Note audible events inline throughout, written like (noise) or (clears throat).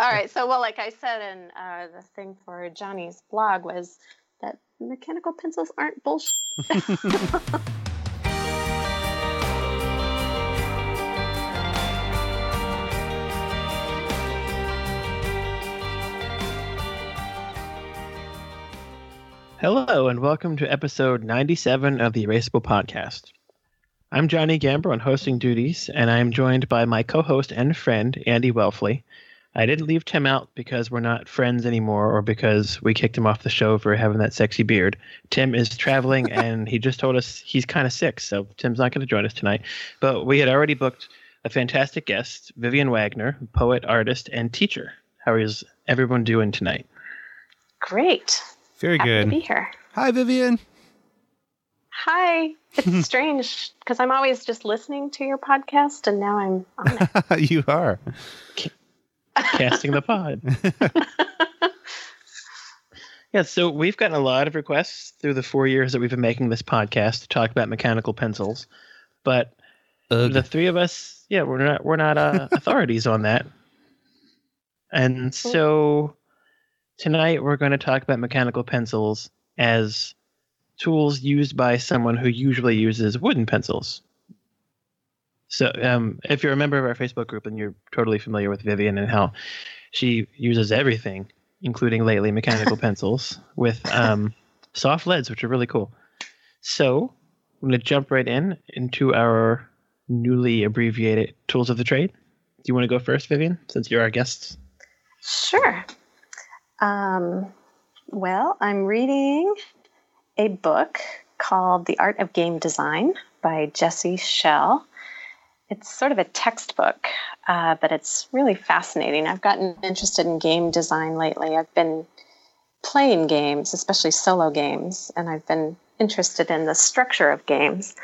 All right. So, well, like I said, and uh, the thing for Johnny's blog was that mechanical pencils aren't bullshit. (laughs) Hello, and welcome to episode 97 of the Erasable Podcast. I'm Johnny Gamber on hosting duties, and I'm joined by my co host and friend, Andy Welfley. I didn't leave Tim out because we're not friends anymore or because we kicked him off the show for having that sexy beard. Tim is traveling, (laughs) and he just told us he's kind of sick, so Tim's not going to join us tonight. But we had already booked a fantastic guest, Vivian Wagner, poet, artist, and teacher. How is everyone doing tonight? Great. Very Happy good. to be here. Hi, Vivian. Hi. It's (laughs) strange because I'm always just listening to your podcast, and now I'm on it. (laughs) you are. Casting the pod. (laughs) (laughs) Yeah, so we've gotten a lot of requests through the four years that we've been making this podcast to talk about mechanical pencils, but Ugh. the three of us, yeah, we're not we're not uh, (laughs) authorities on that, and so tonight we're going to talk about mechanical pencils as tools used by someone who usually uses wooden pencils. So, um, if you're a member of our Facebook group, and you're totally familiar with Vivian and how she uses everything, including lately mechanical (laughs) pencils with um, soft leads, which are really cool. So, I'm going to jump right in into our newly abbreviated tools of the trade. Do you want to go first, Vivian, since you're our guest? Sure. Um, well, I'm reading a book called The Art of Game Design by Jesse Schell. It's sort of a textbook, uh, but it's really fascinating. I've gotten interested in game design lately. I've been playing games, especially solo games, and I've been interested in the structure of games.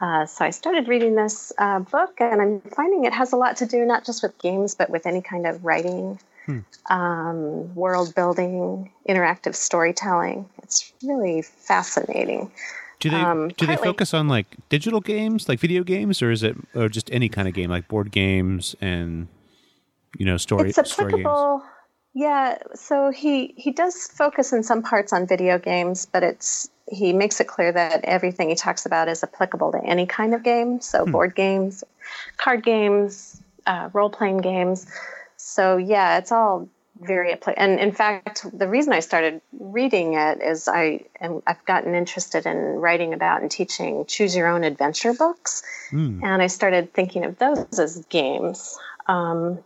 Uh, so I started reading this uh, book, and I'm finding it has a lot to do not just with games, but with any kind of writing, um, world building, interactive storytelling. It's really fascinating. Do they um, do they focus on like digital games, like video games, or is it or just any kind of game, like board games and you know story it's story applicable. Yeah, so he he does focus in some parts on video games, but it's he makes it clear that everything he talks about is applicable to any kind of game. So Hmm. board games, card games, uh, role playing games. So yeah, it's all very applicable. And in fact, the reason I started reading it is I am, I've gotten interested in writing about and teaching choose your own adventure books, Hmm. and I started thinking of those as games. Um,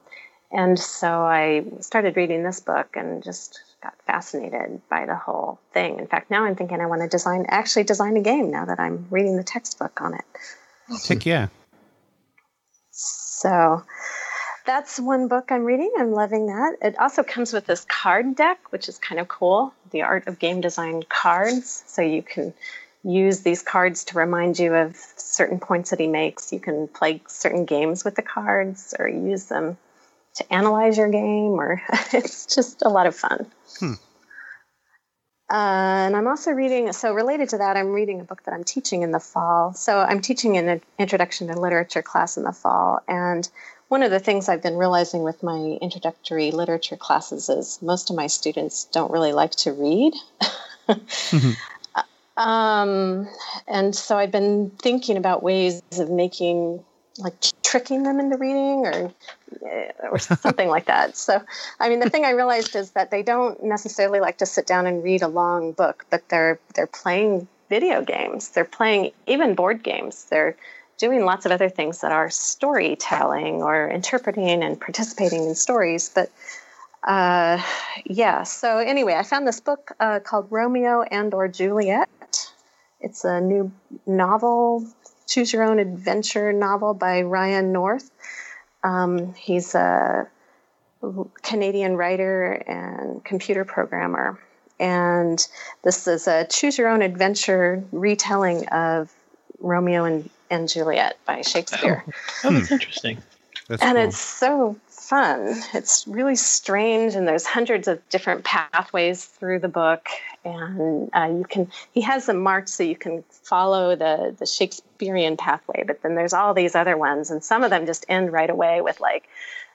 and so I started reading this book and just got fascinated by the whole thing. In fact, now I'm thinking I want to design, actually design a game now that I'm reading the textbook on it. Heck yeah! So that's one book I'm reading. I'm loving that. It also comes with this card deck, which is kind of cool. The Art of Game Design cards. So you can use these cards to remind you of certain points that he makes. You can play certain games with the cards or use them to analyze your game, or (laughs) it's just a lot of fun. Hmm. Uh, and I'm also reading, so related to that, I'm reading a book that I'm teaching in the fall. So I'm teaching an introduction to literature class in the fall. And one of the things I've been realizing with my introductory literature classes is most of my students don't really like to read. (laughs) um, and so I've been thinking about ways of making, like tricking them into reading or or something like that. (laughs) So, I mean, the thing I realized is that they don't necessarily like to sit down and read a long book, but they're they're playing video games. They're playing even board games. They're doing lots of other things that are storytelling or interpreting and participating in stories. But uh, yeah. So anyway, I found this book uh, called Romeo and or Juliet. It's a new novel, choose your own adventure novel by Ryan North. Um, he's a Canadian writer and computer programmer. And this is a choose your own adventure retelling of Romeo and, and Juliet by Shakespeare. Oh, that's interesting. That's and cool. it's so fun. It's really strange, and there's hundreds of different pathways through the book. And uh, you can, he has them marked so you can follow the, the Shakespearean pathway, but then there's all these other ones, and some of them just end right away with like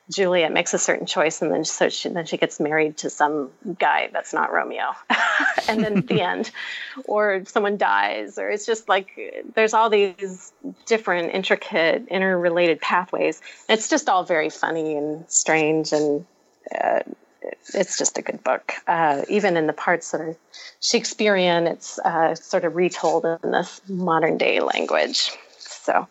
Juliet makes a certain choice, and then so she, then she gets married to some guy that's not Romeo, (laughs) and then at the (laughs) end, or someone dies, or it's just like there's all these different, intricate, interrelated pathways. It's just all very funny and strange, and uh, it's just a good book. Uh, even in the parts that are Shakespearean, it's uh, sort of retold in this modern day language. So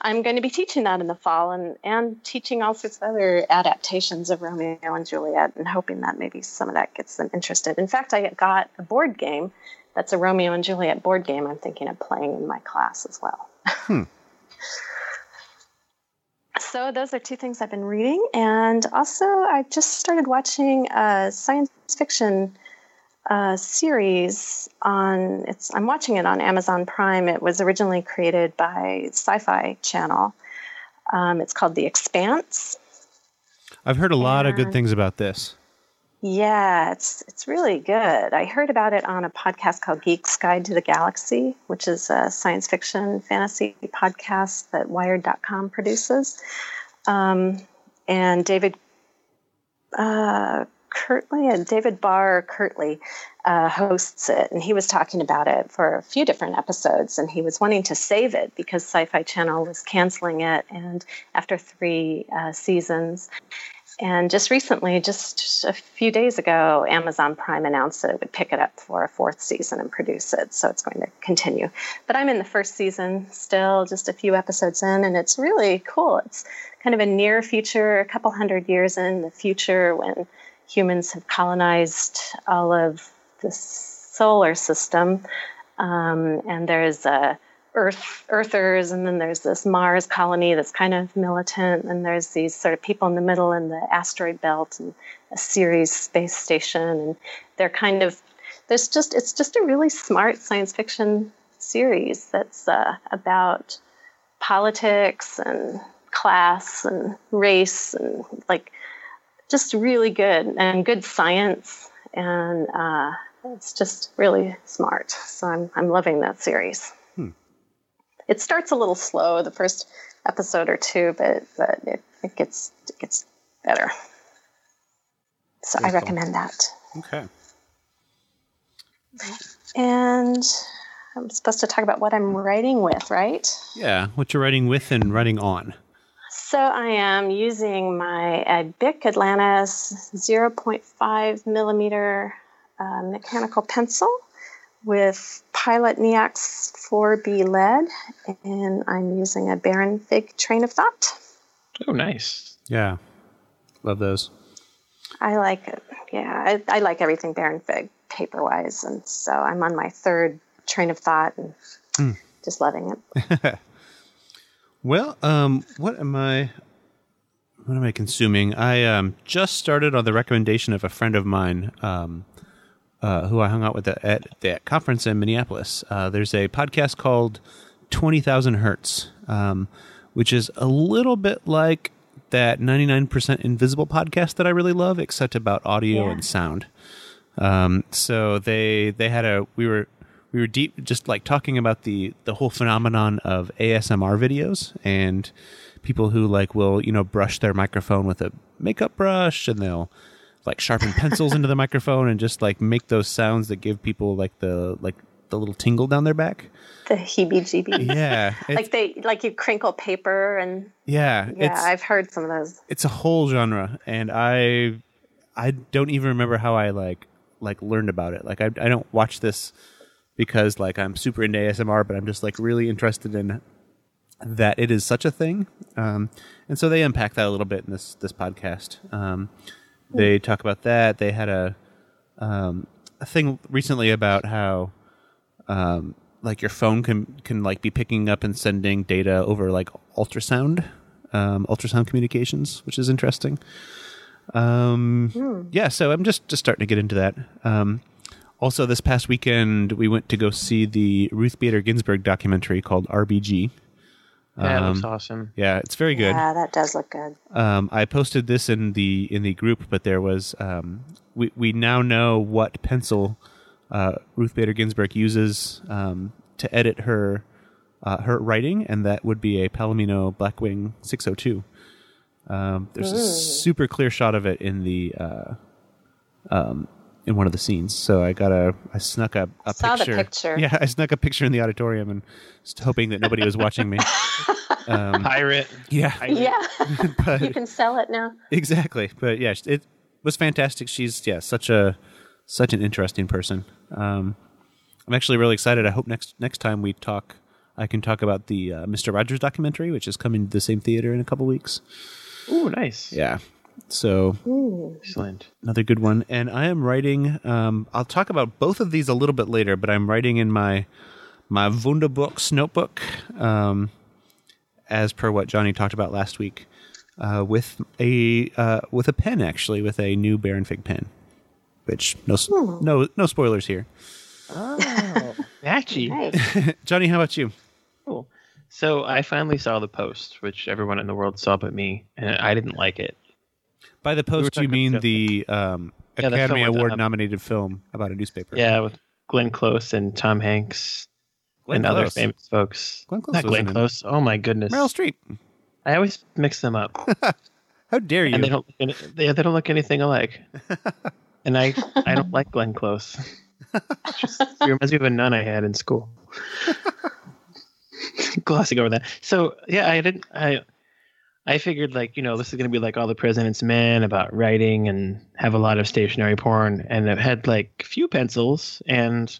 I'm going to be teaching that in the fall and, and teaching all sorts of other adaptations of Romeo and Juliet and hoping that maybe some of that gets them interested. In fact, I got a board game that's a Romeo and Juliet board game I'm thinking of playing in my class as well. Hmm. (laughs) so those are two things I've been reading. And also, I just started watching a science fiction a series on it's I'm watching it on Amazon Prime. It was originally created by Sci-Fi Channel. Um, it's called The Expanse. I've heard a lot and, of good things about this. Yeah, it's it's really good. I heard about it on a podcast called Geek's Guide to the Galaxy, which is a science fiction fantasy podcast that Wired.com produces. Um, and David uh, Kirtley and David Barr Kirtley uh, hosts it, and he was talking about it for a few different episodes, and he was wanting to save it because Sci-Fi Channel was canceling it, and after three uh, seasons, and just recently, just a few days ago, Amazon Prime announced that it would pick it up for a fourth season and produce it. So it's going to continue. But I'm in the first season still, just a few episodes in, and it's really cool. It's kind of a near future, a couple hundred years in the future when humans have colonized all of the solar system. Um, and there's a Earth Earthers, and then there's this Mars colony that's kind of militant, and there's these sort of people in the middle in the asteroid belt and a Ceres space station, and they're kind of there's just it's just a really smart science fiction series that's uh, about politics and class and race and like just really good and good science, and uh, it's just really smart. So I'm I'm loving that series. Hmm. It starts a little slow the first episode or two, but but it, it gets it gets better. So Very I recommend that. Okay. And I'm supposed to talk about what I'm writing with, right? Yeah, what you're writing with and writing on. So I am using my uh, Bic Atlantis 0.5 millimeter uh, mechanical pencil with Pilot Neox 4B lead, and I'm using a Baron Fig train of thought. Oh, nice. Yeah, love those. I like it. Yeah, I, I like everything Baron Fig paper wise, and so I'm on my third train of thought and mm. just loving it. (laughs) Well, um, what am I? What am I consuming? I um, just started on the recommendation of a friend of mine um, uh, who I hung out with at that conference in Minneapolis. Uh, there's a podcast called Twenty Thousand Hertz, um, which is a little bit like that 99% Invisible podcast that I really love, except about audio yeah. and sound. Um, so they they had a we were we were deep just like talking about the the whole phenomenon of ASMR videos and people who like will you know brush their microphone with a makeup brush and they'll like sharpen pencils into the microphone and just like make those sounds that give people like the like the little tingle down their back. The heebie-jeebies. Yeah, like they like you crinkle paper and yeah, yeah. I've heard some of those. It's a whole genre, and I I don't even remember how I like like learned about it. Like I I don't watch this because like I'm super into ASMR, but I'm just like really interested in that it is such a thing. Um, and so they unpack that a little bit in this this podcast. Um, they talk about that. They had a um, a thing recently about how um, like your phone can can like be picking up and sending data over like ultrasound um, ultrasound communications, which is interesting. Um, hmm. Yeah, so I'm just just starting to get into that. Um, also, this past weekend, we went to go see the Ruth Bader Ginsburg documentary called RBG. That um, looks awesome. Yeah, it's very good. Yeah, that does look good. Um, I posted this in the in the group, but there was um, we we now know what pencil uh, Ruth Bader Ginsburg uses um, to edit her uh, her writing, and that would be a Palomino Blackwing 602. Um, there's a super clear shot of it in the uh, um, in one of the scenes. So I got a I snuck a, a Saw the picture. picture. Yeah, (laughs) I snuck a picture in the auditorium and just hoping that nobody was watching me. (laughs) Um, Pirate. yeah, Yeah, (laughs) but you can sell it now. exactly. But yeah, it was fantastic. She's yeah, such a such an interesting person. Um, I'm actually really excited. I hope next next time we talk, I can talk about the uh, Mister Rogers documentary, which is coming to the same theater in a couple weeks. Ooh, nice. Yeah. So Excellent. another good one. And I am writing. Um, I'll talk about both of these a little bit later, but I'm writing in my my Wunderbooks notebook, um, as per what Johnny talked about last week, uh, with a uh, with a pen actually, with a new Baron Fig pen. Which no s no no spoilers here. Oh, (laughs) matchy. Nice. (laughs) Johnny, how about you? Cool. So I finally saw the post, which everyone in the world saw but me, and I didn't like it. By the post, you mean the um, Yeah, Academy film with, Award um, nominated film about a newspaper? Yeah, with Glenn Close and Tom Hanks Glenn and other Close. famous folks. Glenn Close Not Glenn. Close. Oh my goodness. Meryl Streep. I always mix them up, (laughs) How dare you? and they don't. Look any, they, they don't look anything alike. (laughs) and I I don't like Glenn Close. Just, (laughs) he reminds me of a nun I had in school. Glossing over that. So yeah, I didn't. I I figured like you know this is gonna be like all the President's Men about writing and have a lot of stationary porn, and it had like few pencils, and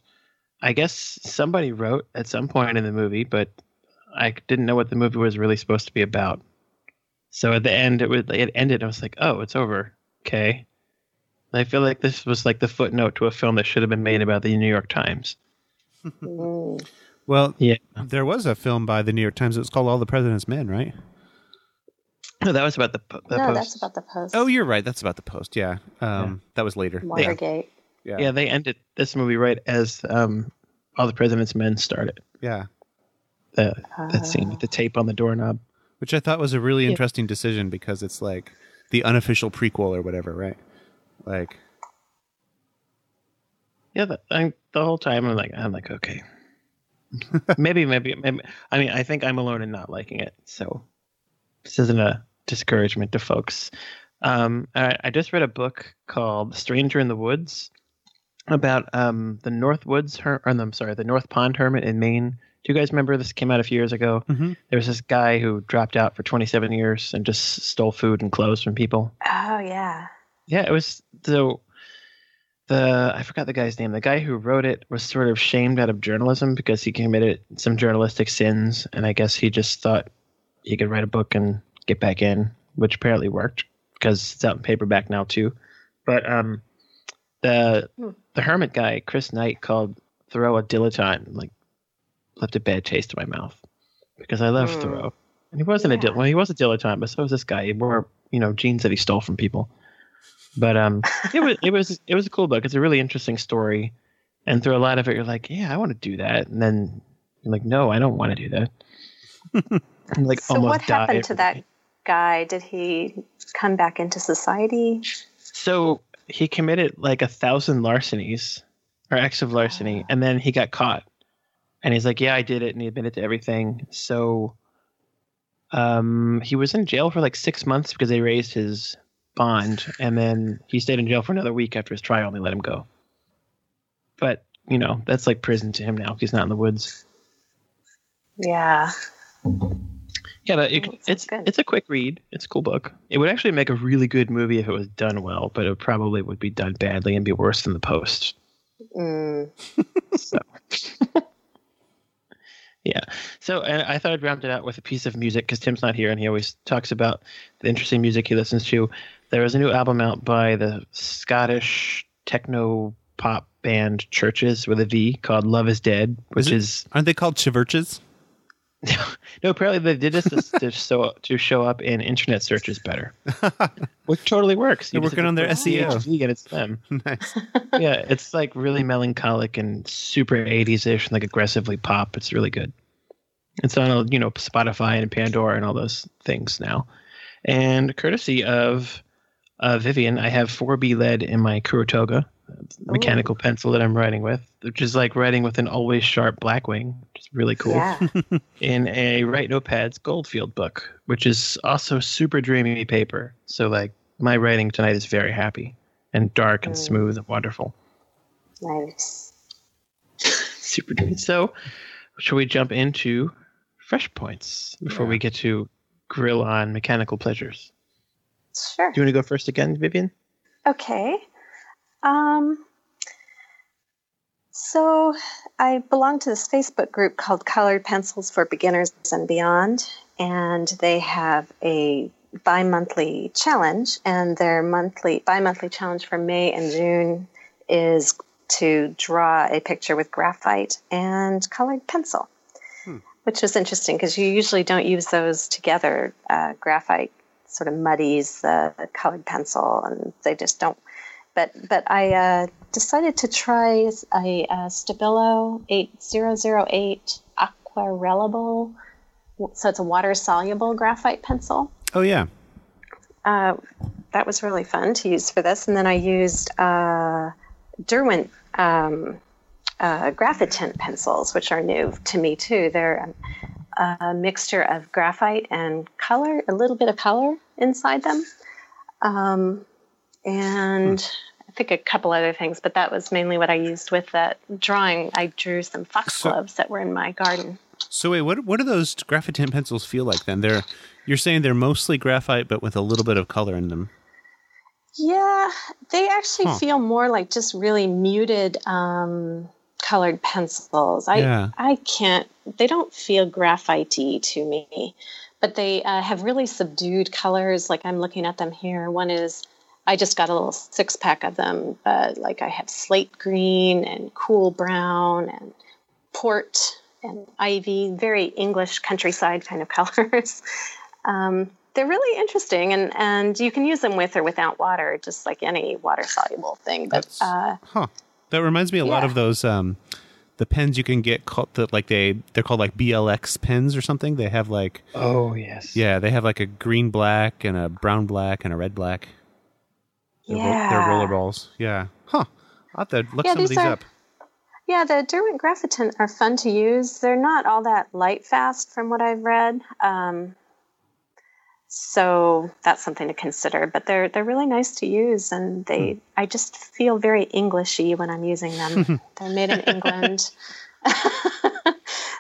I guess somebody wrote at some point in the movie, but I didn't know what the movie was really supposed to be about. So at the end, it was it ended. I was like, oh, it's over. Okay. I feel like this was like the footnote to a film that should have been made about the New York Times. (laughs) Well, Yeah. there was a film by the New York Times. It was called All the President's Men, right? (clears throat) No, that was about the, po- the no, post. that's about the post. Oh, you're right. That's about the Post. Yeah, um, that was later. Watergate. Yeah, yeah, they ended this movie right as um, all the President's Men started. yeah. The, that scene with the tape on the doorknob. Which I thought was a really Yeah. interesting decision because it's like the unofficial prequel or whatever, right? Like, Yeah, the, I, the whole time I'm like, I'm like, okay, (laughs) maybe, maybe, maybe. I mean, I think I'm alone in not liking it. So this isn't a discouragement to folks. Um, I, I just read a book called "Stranger in the Woods" about um, the North Woods, her- or, I'm sorry, the North Pond Hermit in Maine. Do you guys remember this came out a few years ago? Mhm. There was this guy who dropped out for 27 years and just stole food and clothes from people. Oh yeah. Yeah, it was so the I forgot the guy's name. The guy who wrote it was sort of shamed out of journalism because he committed some journalistic sins, and I guess he just thought he could write a book and get back in, which apparently worked because it's out in paperback now too. But um, the Hmm. the hermit guy, Chris Knight, called Thoreau a dilettante, like left a bad taste in my mouth because I love Hmm. Thoreau, and he wasn't a Yeah. dil- well, he was a dilettante, but so was this guy. He wore you know jeans that he stole from people. But um, (laughs) it was it was it was a cool book. It's a really interesting story, and through a lot of it, you're like, yeah, I want to do that, and then you're like, no, I don't want to do that. (laughs) I'm like So almost what happened to that. Guy? Did he come back into society? So he committed like a thousand larcenies or acts of larceny, and then he got caught. And he's like, "Yeah, I did it," and he admitted to everything. So, um, he was in jail for like six months because they raised his bond, and then he stayed in jail for another week after his trial, and they let him go. But you know, that's like prison to him now. He's not in the woods. Yeah. Yeah, but it, it's good. it's a quick read. It's a cool book. It would actually make a really good movie if it was done well, but it probably would be done badly and be worse than the post. Mm. (laughs) So, yeah. So and I thought I'd round it out with a piece of music because Tim's not here and he always talks about the interesting music he listens to. There is a new album out by the Scottish techno pop band Churches with a V called Love Is Dead, which it? is aren't they called chiverches? (laughs) no. Apparently they did this to, to show to show up in internet searches better, (laughs) which totally works. You're working on their SEO. And it's them. (laughs) nice. yeah, it's like really melancholic and super 80s ish, and like aggressively pop. It's really good. It's on, a, you know, Spotify and Pandora and all those things now. And courtesy of uh, Vivian, I have 4B lead in my Kuru Toga, mechanical pencil that I'm writing with, which is like writing with an always sharp Blackwing, which is really cool. Yeah. (laughs) In a Write Notepads Goldfield book, which is also super dreamy paper. So like my writing tonight is very happy and dark and Mm. smooth and wonderful. nice. (laughs) Super dreamy. So, shall we jump into fresh points before we get to grill on mechanical pleasures? Sure. Do you want to go first again, Vivian? Okay. Um, so I belong to this Facebook group called Colored Pencils for Beginners and Beyond, and they have a bi-monthly challenge, and their monthly bi-monthly challenge for May and June is to draw a picture with graphite and colored pencil, which was interesting because you usually don't use those together. Uh, graphite sort of muddies the colored pencil, and they just don't but but I uh, decided to try a, a Stabilo 8008 aquarellable, so it's a water soluble graphite pencil. Oh yeah. Uh, that was really fun to use for this, and then I used uh, Derwent um, uh, Graphitint pencils, which are new to me too. They're a, a mixture of graphite and color, a little bit of color inside them. Um, and I think a couple other things, but that was mainly what I used with that drawing. I drew some foxgloves that were in my garden. So wait, what what do those graphite pencils feel like then? They're you're saying they're mostly graphite but with a little bit of color in them. Yeah, they actually Huh. feel more like just really muted um, colored pencils. I Yeah. I can't. They don't feel graphitey to me, but they uh, have really subdued colors. Like I'm looking at them here. One is I just got a little six pack of them, but like I have slate green and cool brown and port and ivy, very English countryside kind of (laughs) colors. um, they're really interesting, and, and you can use them with or without water, just like any water soluble thing. But That's- uh, Huh. That reminds me a lot of those um the pens you can get called that like they they're called like BLX pens or something. They have like Oh yes. yeah, they have like a green black and a brown black and a red black. They're, ro- yeah, they're roller balls. Yeah. Huh. I'll have to look Yeah, some of these are- up. Yeah, the Derwent Graphitint are fun to use. They're not all that light fast from what I've read. Um, so that's something to consider. But they're they're really nice to use, and they I just feel very Englishy when I'm using them. (laughs) they're made in England. (laughs)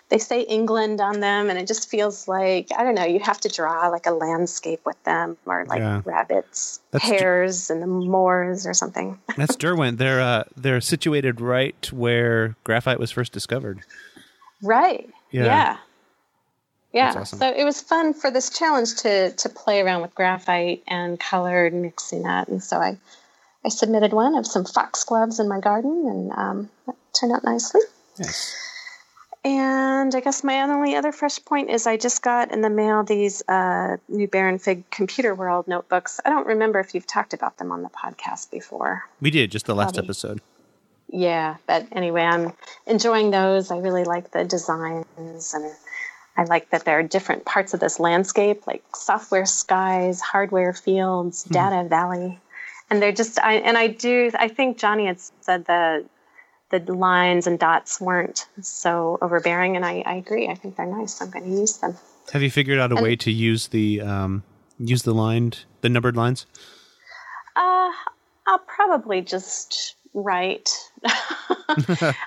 they say England on them, and it just feels like I don't know. You have to draw like a landscape with them, or like Yeah. rabbits, That's hares, and the moors, or something. (laughs) That's Derwent. They're uh they're situated right where graphite was first discovered. Right. Yeah. Yeah. Yeah. Awesome. So it was fun for this challenge to to play around with graphite and colored mixing that. And so I I submitted one of some foxgloves in my garden and um, that turned out nicely. Yes. And I guess my only other fresh point is I just got in the mail these uh, new Baron Fig Computer World notebooks. I don't remember if you've talked about them on the podcast before. We did just the last Probably. episode. Yeah, but anyway, I'm enjoying those. I really like the designs and I like that there are different parts of this landscape, like software skies, hardware fields, data valley. And they're just I and I do I think Johnny had said that the lines and dots weren't so overbearing and I, I agree. I think they're nice. I'm gonna use them. Have you figured out a way to use the um use the lined the numbered lines? Uh, I'll probably just write. (laughs)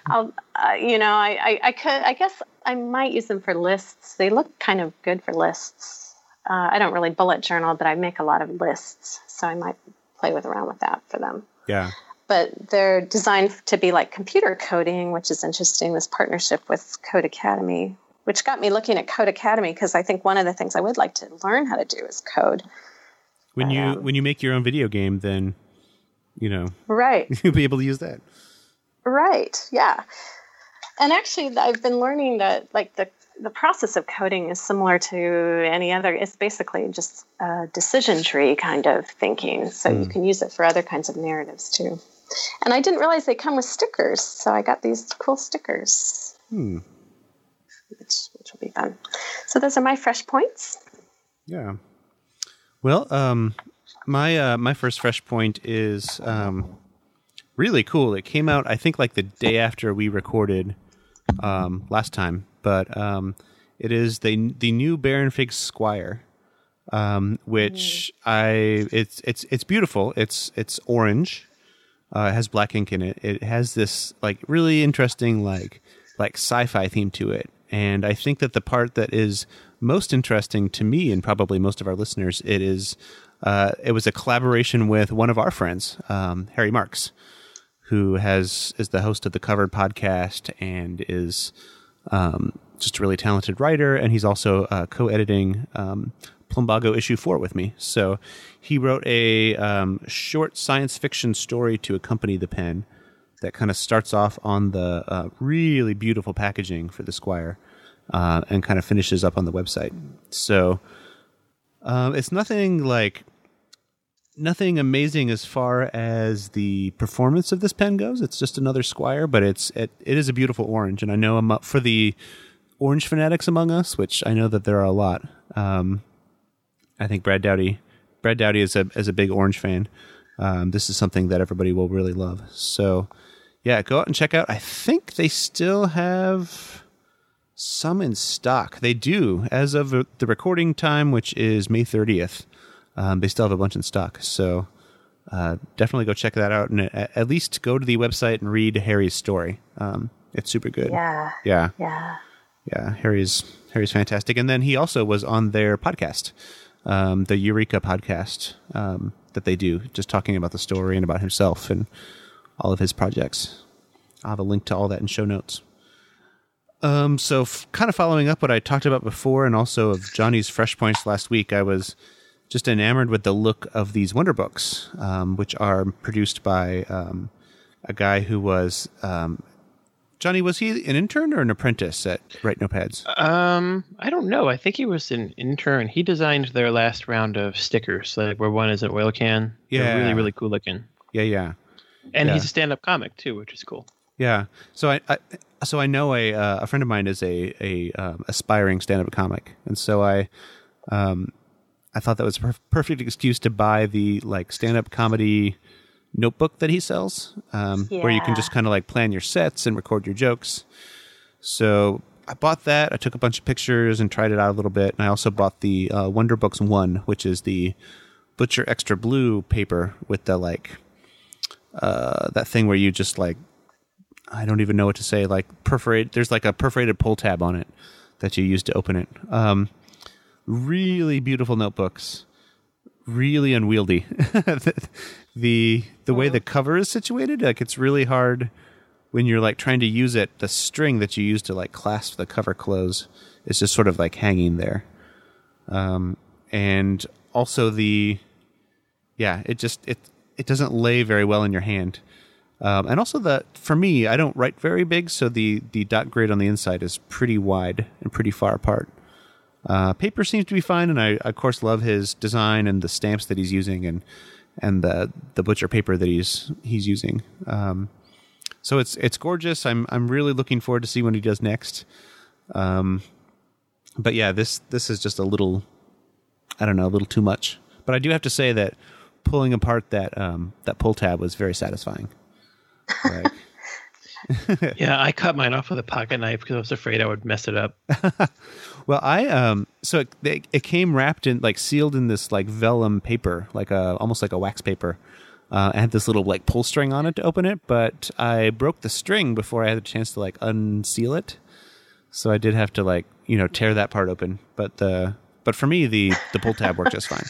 I'll, uh, you know, I, I, I could, I guess I might use them for lists. They look kind of good for lists. Uh, I don't really bullet journal, but I make a lot of lists, so I might play with around with that for them. Yeah. But they're designed to be like computer coding, which is interesting. This partnership with Codecademy, which got me looking at Codecademy because I think one of the things I would like to learn how to do is code. When you Um, when you make your own video game, then you know Right. (laughs) you'll be able to use that. Right. Yeah. And actually, I've been learning that like the the process of coding is similar to any other. It's basically just a decision tree kind of thinking. So you can use it for other kinds of narratives too. And I didn't realize they come with stickers, so I got these cool stickers, Hmm. which which will be fun. So those are my fresh points. Yeah. Well, um, my uh, my first fresh point is um, really cool. It came out, I think, like the day after we recorded um, last time, but um, it is the the new Baron Fig Squire, um, which I it's it's it's beautiful. It's it's orange. Uh, has black ink in it. It has this like really interesting like like sci-fi theme to it, and I think that the part that is most interesting to me and probably most of our listeners, it is uh, it was a collaboration with one of our friends, um, Harry Marks, who has is the host of the Covered podcast and is um, just a really talented writer, and he's also uh, co-editing um, Plumbago issue four with me. So he wrote a um, short science fiction story to accompany the pen that kind of starts off on the uh, really beautiful packaging for the Squire uh, and kind of finishes up on the website. So um, it's nothing like nothing amazing as far as the performance of this pen goes. It's just another Squire, but it's it, it is a beautiful orange, and I know I'm up for the orange fanatics among us, which I know that there are a lot. Um, I think Brad Dowdy, Brad Dowdy is a is a big orange fan. Um, this is something that everybody will really love. So, yeah, go out and check out. I think they still have some in stock. They do as of the recording time, which is May 30th. Um, they still have a bunch in stock. So uh, definitely go check that out and at, at, least go to the website and read Harry's story. Um, it's super good. Yeah. Yeah. Yeah. Yeah. Harry's Harry's fantastic. And then he also was on their podcast, um, the Eureka podcast um, that they do, just talking about the story and about himself and all of his projects. I'll have a link to all that in show notes. Um, so f- kind of following up what I talked about before and also of Johnny's fresh points last week, I was just enamored with the look of these Wonder Books, um, which are produced by um, a guy who was um, Johnny. Was he an intern or an apprentice at Write Notepads? Um, I don't know. I think he was an intern. He designed their last round of stickers, like where one is an oil can. Yeah, They're really really cool looking. Yeah, yeah. And Yeah. he's a stand-up comic too, which is cool. Yeah. So I, I so I know a uh, a friend of mine is a a um, aspiring stand up comic, and so I um I thought that was a perf- perfect excuse to buy the like stand up comedy notebook that he sells, um, where you can just kind of like plan your sets and record your jokes. So I bought that. I took a bunch of pictures and tried it out a little bit, and I also bought the uh, Wonder Books One, which is the Butcher Extra Blue paper with the like uh, that thing where you just like I don't even know what to say. Like perforate. There's like a perforated pull tab on it that you use to open it. Um, really beautiful notebooks. Really unwieldy. (laughs) the the way the cover is situated, like it's really hard when you're like trying to use it. The string that you use to like clasp the cover close is just sort of like hanging there. Um, and also the yeah, it just it it doesn't lay very well in your hand. Um, and also the for me, I don't write very big, so the the dot grid on the inside is pretty wide and pretty far apart. Uh, paper seems to be fine, and I of course love his design and the stamps that he's using, and and the the butcher paper that he's he's using. Um, so it's it's gorgeous. I'm I'm really looking forward to see what he does next. Um, but yeah, this this is just a little, I don't know, a little too much. But I do have to say that pulling apart that um, that pull tab was very satisfying. Like, (laughs) Yeah, I cut mine off with a pocket knife because I was afraid I would mess it up. (laughs) well, I um, so it, it, came wrapped in like sealed in this like vellum paper, like a almost like a wax paper. Uh, I had this little like pull string on it to open it, but I broke the string before I had a chance to like unseal it. So I did have to like you know tear that part open. But the but for me the the pull tab worked just fine.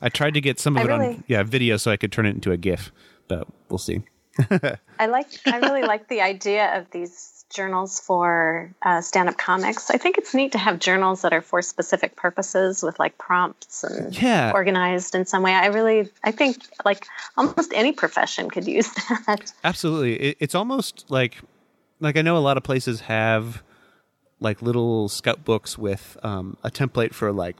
I tried to get some of I it on yeah video so I could turn it into a GIF, but we'll see. (laughs) I like. I really like the idea of these journals for uh, stand-up comics. I think it's neat to have journals that are for specific purposes with like prompts and Yeah. organized in some way. I really, I think like almost any profession could use (laughs) that. Absolutely. It, it's almost like like I know a lot of places have like little scout books with um, a template for like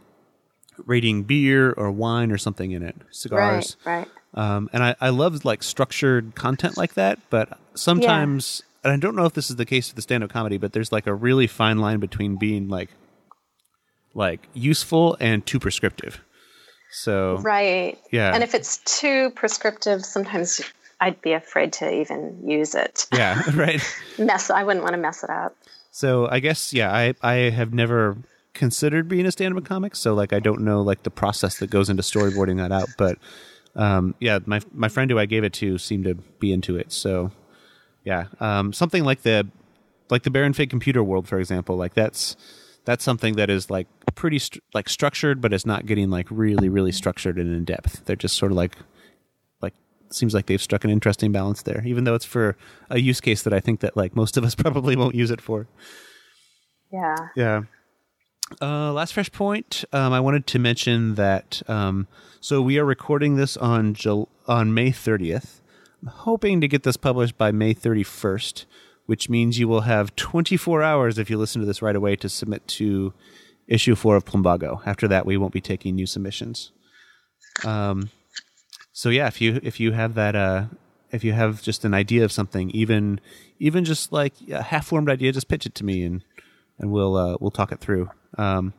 rating beer or wine or something in it, cigars. Right. Right. Um, and I, I love like structured content like that, but sometimes, and I don't know if this is the case with the stand up comedy, but there's like a really fine line between being like, like useful and too prescriptive. So, Right. Yeah. And if it's too prescriptive, sometimes I'd be afraid to even use it. Yeah, (laughs) right. Mess. I wouldn't want to mess it up. So I guess yeah, I I have never considered being a stand-up comic, so like I don't know like the process that goes into storyboarding that out, but um, yeah, my my friend who I gave it to seemed to be into it. So yeah, um, something like the like the Baron Fig computer world, for example, like that's that's something that is like pretty st- like structured, but it's not getting like really really structured and in depth. They're just sort of like like seems like they've struck an interesting balance there, even though it's for a use case that I think that like most of us (laughs) probably won't use it for. Yeah. Yeah. Uh, last fresh point. Um, I wanted to mention that. Um, so we are recording this on Jul- on May 30th. I'm hoping to get this published by May 31st, which means you will have 24 hours if you listen to this right away to submit to issue four of Plumbago. After that, we won't be taking new submissions. Um, so yeah, if you if you have that uh, if you have just an idea of something, even even just like a half formed idea, just pitch it to me and and we'll uh, we'll talk it through. Um,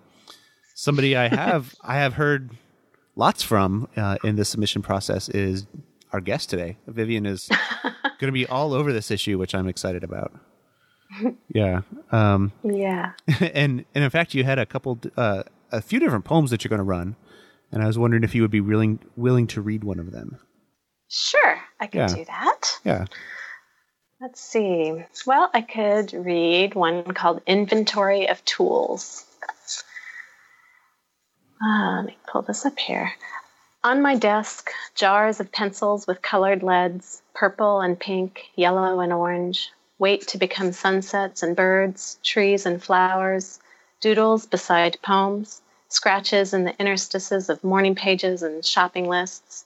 somebody I have I have heard lots from uh, in the submission process is our guest today. Vivian is (laughs) going to be all over this issue, which I'm excited about. (laughs) Yeah, um, Yeah. (laughs) and and in fact, you had a couple, uh, a few different poems that you're going to run, and I was wondering if you would be willing willing to read one of them. Sure, I could Yeah. do that. Yeah, Let's see. Well, I could read one called Inventory of Tools. Ah, let me pull this up here. On my desk, jars of pencils with colored leads, purple and pink, yellow and orange, wait to become sunsets and birds, trees and flowers, doodles beside poems, scratches in the interstices of morning pages and shopping lists.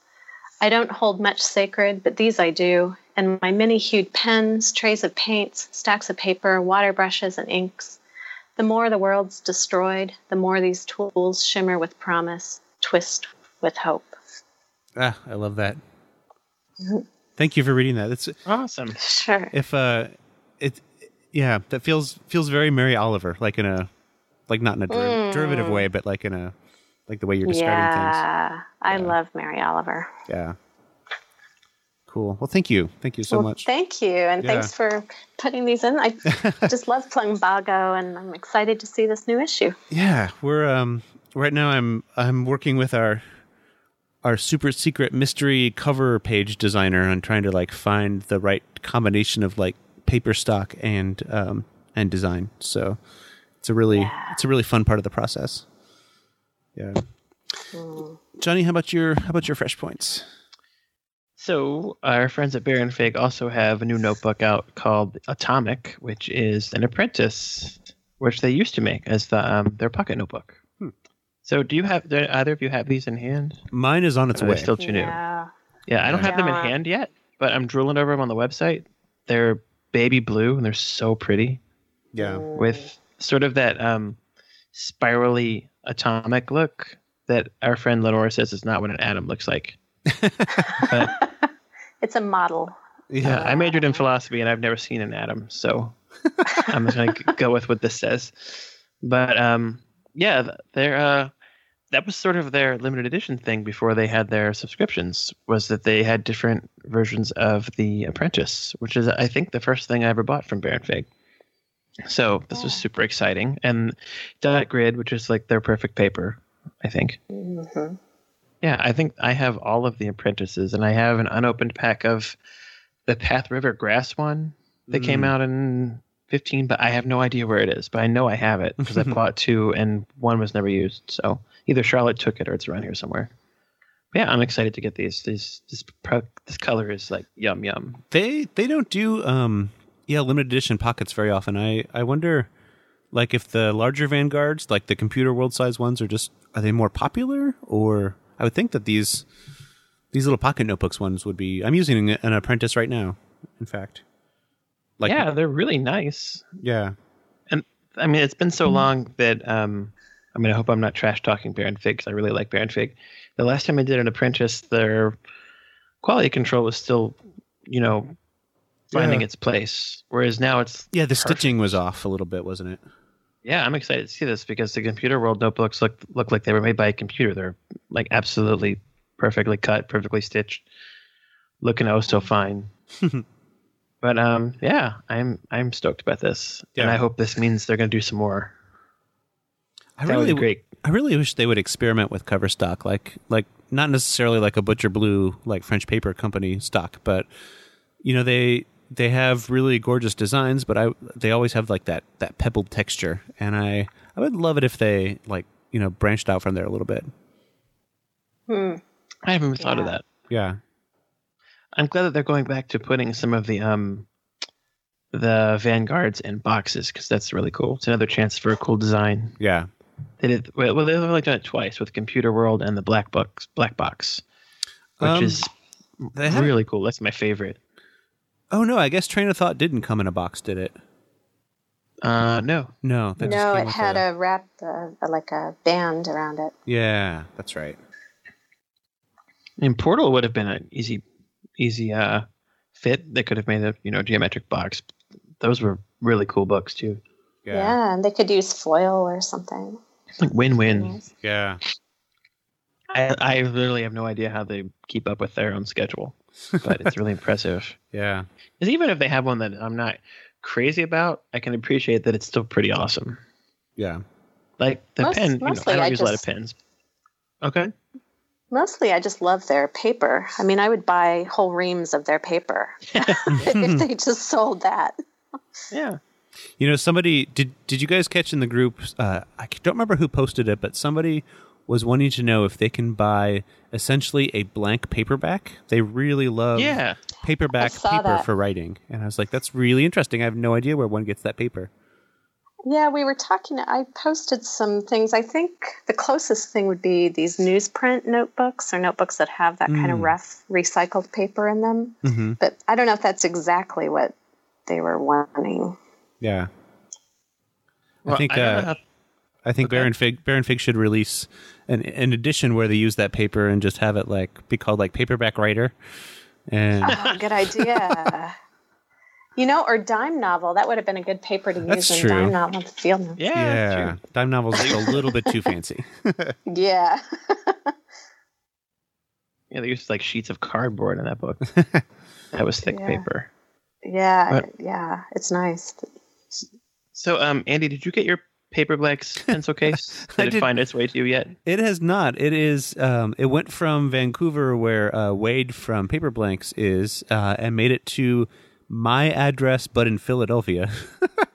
I don't hold much sacred, but these I do, and my many hued pens, trays of paints, stacks of paper, water brushes, and inks. The more the world's destroyed, the more these tools shimmer with promise, twist with hope. ah, I love that. Thank you for reading that. It's Awesome. Sure. if uh, it yeah, that feels feels very Mary Oliver, like in a like not in a der- derivative way, but like in a like the way you're describing things. yeah, I love Mary Oliver. Yeah. Cool. Well, thank you. Thank you so well, much. Thank you, and Yeah. thanks for putting these in. I (laughs) just love Plumbago, and I'm excited to see this new issue. Yeah, we're um right now I'm I'm working with our our super secret mystery cover page designer on trying to like find the right combination of like paper stock and um and design. So it's a really Yeah. it's a really fun part of the process. Yeah. Johnny, how about your how about your fresh points? So our friends at Baron Fig also have a new notebook out called Atomic, which is an apprentice, which they used to make as the um, their pocket notebook. Hmm. So do you have do either of you have these in hand? Mine is on its Or way. still too new? Yeah. Yeah, I don't have them in hand yet, but I'm drooling over them on the website. They're baby blue and they're so pretty yeah. with sort of that um, spirally atomic look that our friend Lenora says is not what an atom looks like. (laughs) It's a model. yeah, I majored in philosophy and I've never seen an atom, so (laughs) I'm just gonna go with what this says. But um, yeah, th- they're uh, that was sort of their limited edition thing before they had their subscriptions. Was that they had different versions of the Apprentice, which is I think the first thing I ever bought from Baron Fig. So this was super exciting, and Dot Grid, which is like their perfect paper, I think. hmm Yeah, I think I have all of the apprentices, and I have an unopened pack of the Path River Grass one that came Mm. out in 15, but I have no idea where it is. But I know I have it because I (laughs) bought two, and one was never used. So either Charlotte took it or it's around here somewhere. But yeah, I'm excited to get these. These this this color is like yum yum. They they don't do um yeah limited edition pockets very often. I I wonder like if the larger vanguards like the computer world size ones are just are they more popular or I would think that these these little pocket notebooks ones would be. I'm using an apprentice right now. In fact, like yeah, they're really nice. yeah and I mean, it's been so long that um, I mean, I hope I'm not trash talking Baron Fig because I really like Baron Fig. The last time I did an apprentice, their quality control was still, you know, finding Yeah. its place. Whereas now it's yeah. The perfect. stitching was off a little bit, wasn't it? Yeah, I'm excited to see this because the computer world notebooks look look like they were made by a computer. They're like absolutely perfectly cut, perfectly stitched. looking oh so fine. (laughs) but um, yeah, I'm I'm stoked about this, and I hope this means they're going to do some more. I That really great. I really wish they would experiment with cover stock, like like not necessarily like a Butcher Blue like French paper company stock, but you know they they have really gorgeous designs, but I they always have like that that pebbled texture, and I I would love it if they like you know branched out from there a little bit. Hmm. I haven't even thought of that. Yeah, I'm glad that they're going back to putting some of the um the vanguards in boxes because that's really cool. It's another chance for a cool design. yeah. They did well. They've only done it twice with Computer World and the Black Box, Black Box, which Um, is They have, really cool. That's my favorite. Oh no, I guess Train of Thought didn't come in a box, did it? Uh, no, No, that No, came it had a, a wrap, uh, like a band around it. yeah. That's right. And Portal would have been an easy, easy uh fit. They could have made a you know geometric box. Those were really cool books too. Yeah, Yeah, and they could use foil or something. Like win-win. Yeah. I, I literally have no idea how they keep up with their own schedule, but it's really (laughs) impressive. yeah. Because even if they have one that I'm not crazy about, I can appreciate that it's still pretty awesome. Yeah. Like the Most- pen, you know, I don't I use a lot of pens. Okay. Mostly, I just love their paper. I mean, I would buy whole reams of their paper (laughs) (laughs) if they just sold that. Yeah. You know, somebody did. Did you guys catch in the group? Uh, I don't remember who posted it, but somebody was wanting to know if they can buy essentially a blank paperback. They really love Yeah. paperback paper that. for writing, and I was like, "That's really interesting." I have no idea where one gets that paper. Yeah, we were talking. I posted some things. I think the closest thing would be these newsprint notebooks or notebooks that have that kind of Mm. rough recycled paper in them. Mm-hmm. But I don't know if that's exactly what they were wanting. Yeah, Well, I think. I uh, how- I think Okay. Baron Fig Baron Fig should release an an edition where they use that paper and just have it like be called like paperback writer. And Oh, good idea. (laughs) you know, or dime novel. That would have been a good paper to That's use in true. dime novel field notes. yeah. yeah, true. dime novels is a little bit too fancy. (laughs) Yeah. (laughs) Yeah, they used like sheets of cardboard in that book. that was thick Yeah. paper. yeah. But- yeah. It's nice. So, um, Andy, did you get your Paper Blacks (laughs) pencil case? I Did it find its way to you yet? It has not. It is. Um, it went from Vancouver, where uh, Wade from Paper Blanks is, uh, and made it to my address, but in Philadelphia.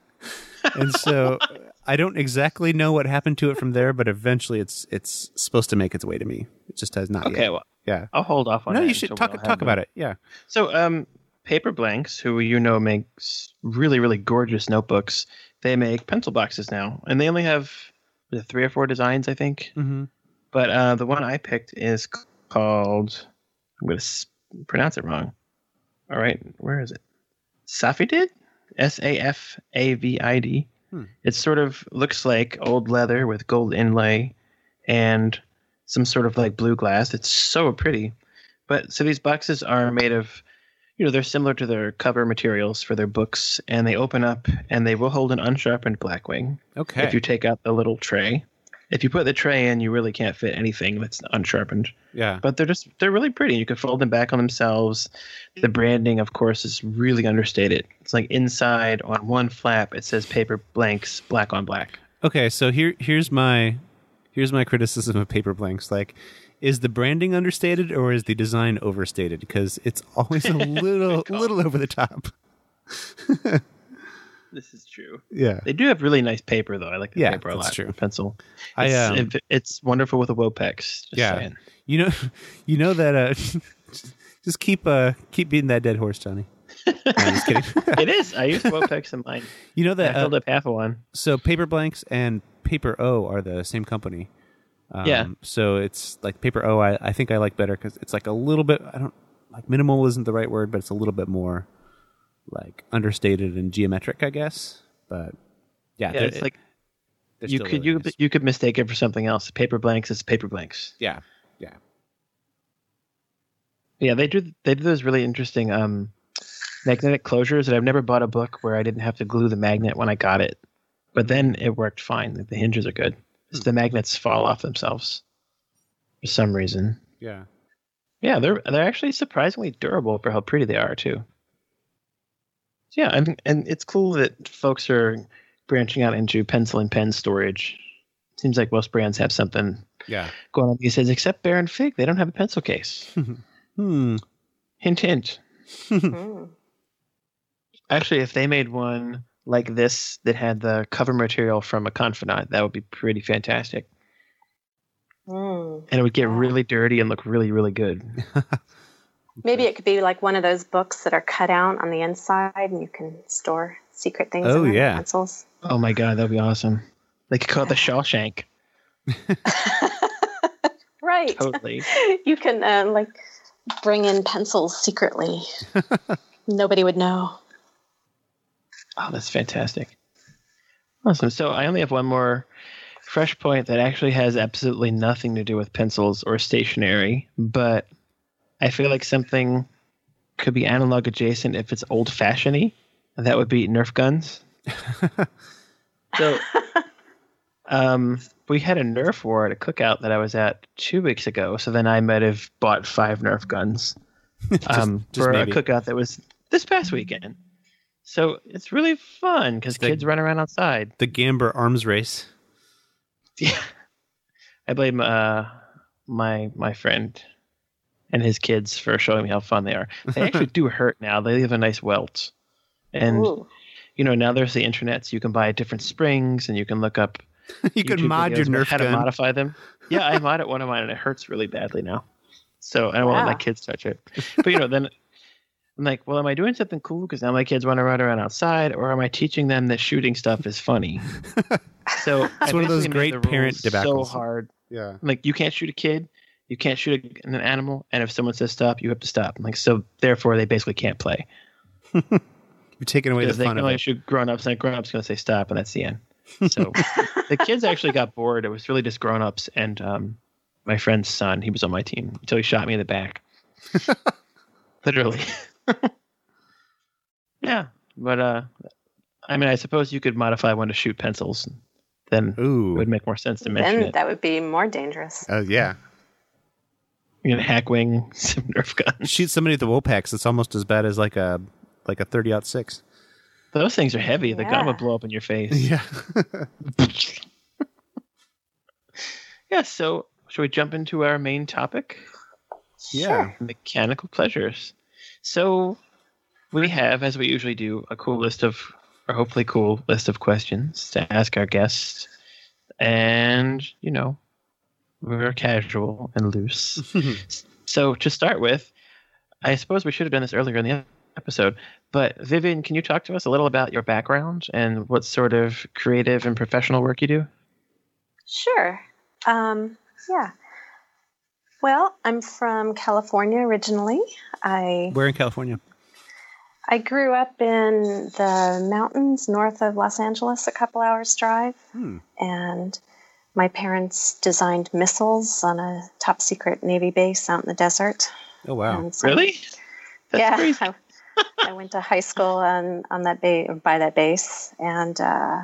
(laughs) and so I don't exactly know what happened to it from there, but eventually it's it's supposed to make its way to me. It just has not Okay, yet. well, Yeah. I'll hold off on No, that you should talk talk about it. Yeah. So, um, Paper Blanks, who you know makes really, really gorgeous notebooks, they make pencil boxes now, and they only have three or four designs, I think. Mm-hmm. But uh, the one I picked is called. I'm going to s- pronounce it wrong. All right, where is it? Safidid, S A F A V I D. Hmm. It sort of looks like old leather with gold inlay and some sort of like blue glass. It's so pretty. But so these boxes are made of, you know, they're similar to their cover materials for their books, and they open up and they will hold an unsharpened Blackwing Okay. if you take out the little tray. If you put the tray in, you really can't fit anything that's unsharpened. yeah. But they're just they're really pretty. You can fold them back on themselves. The branding, of course, is really understated. It's like inside on one flap it says paper blanks black on black. Okay, so here here's my here's my criticism of paper blanks. Like, is the branding understated or is the design overstated? Because it's always a (laughs) little little over the top. (laughs) This is true. Yeah. They do have really nice paper though. I like the Yeah, paper a that's lot. true. the Pencil. I It's, um, it- it's wonderful with a Wopex. Yeah. saying. you know (laughs) you know that uh just keep uh keep beating that dead horse, Johnny. No, I'm just kidding. it is. I used Wopex in mine. you know that I filled uh, up half of one. so paper blanks and Paper-Oh are the same company. Um, Yeah. So it's like Paper-Oh. I, I think I like better because it's like a little bit. I don't like minimal isn't the right word, but it's a little bit more like understated and geometric, I guess. But yeah, Yeah, it's like you could really you nice. you could mistake it for something else. Paper blanks is paper blanks. yeah yeah Yeah, they do. They do those really interesting um, magnetic closures. And I've never bought a book where I didn't have to glue the magnet when I got it, but then it worked fine. The hinges are good. Just the magnets fall off themselves for some reason. yeah. Yeah, they're they're actually surprisingly durable for how pretty they are too. So yeah, and and it's cool that folks are branching out into pencil and pen storage. Seems like most brands have something Yeah. going on these days, except Baron Fig. They don't have a pencil case. (laughs) Hmm. hint, hint. Mm. Actually, if they made one like this that had the cover material from a confidant, that would be pretty fantastic. Mm. And it would get Yeah. really dirty and look really, really good. (laughs) Maybe it could be like one of those books that are cut out on the inside, and you can store secret things. Oh, in them, yeah. pencils. Oh my god, that'd be awesome. They could call it the (laughs) Shawshank. (laughs) Right. Totally. You can uh, like bring in pencils secretly. Nobody would know. Oh, that's fantastic. Awesome. So I only have one more fresh point that actually has absolutely nothing to do with pencils or stationery, but I feel like something could be analog adjacent if it's old fashioned and that would be Nerf guns. (laughs) so um we had a Nerf war at a cookout that I was at two weeks ago, so then I might have bought five Nerf guns (laughs) um, just for maybe. a cookout that was this past weekend. So it's really fun because kids run around outside. The Gamber arms race. Yeah, I blame uh, my my friend and his kids for showing me how fun they are. They (laughs) actually do hurt now. They leave a nice welt, and Ooh. you know now there's the internet, so you can buy different springs and you can look up. (laughs) you could YouTube mod your videos about Nerf how to modify them. Yeah, I (laughs) modded one of mine and it hurts really badly now. So I don't want let my Wow. kids touch it. But you know, then I'm like, well, am I doing something cool because now my kids want to run around outside, or am I teaching them that shooting stuff is funny? (laughs) So It's one of those great parent So hard. Yeah. I'm like you can't shoot a kid, you can't shoot a, an animal, and if someone says stop, you have to stop. I'm like so, therefore, they basically can't play (laughs) You're taking away the because they fun can of only it. shoot grown-ups, and grown-ups going to say stop, and that's the end. (laughs) So the kids actually got bored. It was really just grown-ups and um, my friend's son. He was on my team until he shot me in the back. Literally. (laughs) yeah, but uh, I mean, I suppose you could modify one to shoot pencils. Then it would make more sense to mention Then it. that would be more dangerous. Uh, yeah. You know, hack wing (laughs) some Nerf guns. Shoot somebody at the Wopex. It's almost as bad as like a like a thirty out six. Those things are heavy. The gun would blow up in your face. (laughs) Yeah. yeah. So, should we jump into our main topic? yeah. mechanical pleasures. So we have, as we usually do, a cool list of, or hopefully cool list of questions to ask our guests. And, you know, we're casual and loose. (laughs) so to start with, I suppose we should have done this earlier in the episode, but Vivian, can you talk to us a little about your background and what sort of creative and professional work you do? Sure. Um, yeah. Well, I'm from California originally. I Where in California? I grew up in the mountains north of Los Angeles, a couple hours drive, Hmm. and my parents designed missiles on a top secret Navy base out in the desert. Oh wow. So- Really? That's yeah, crazy. I, I went to high school on on that base by that base, and uh,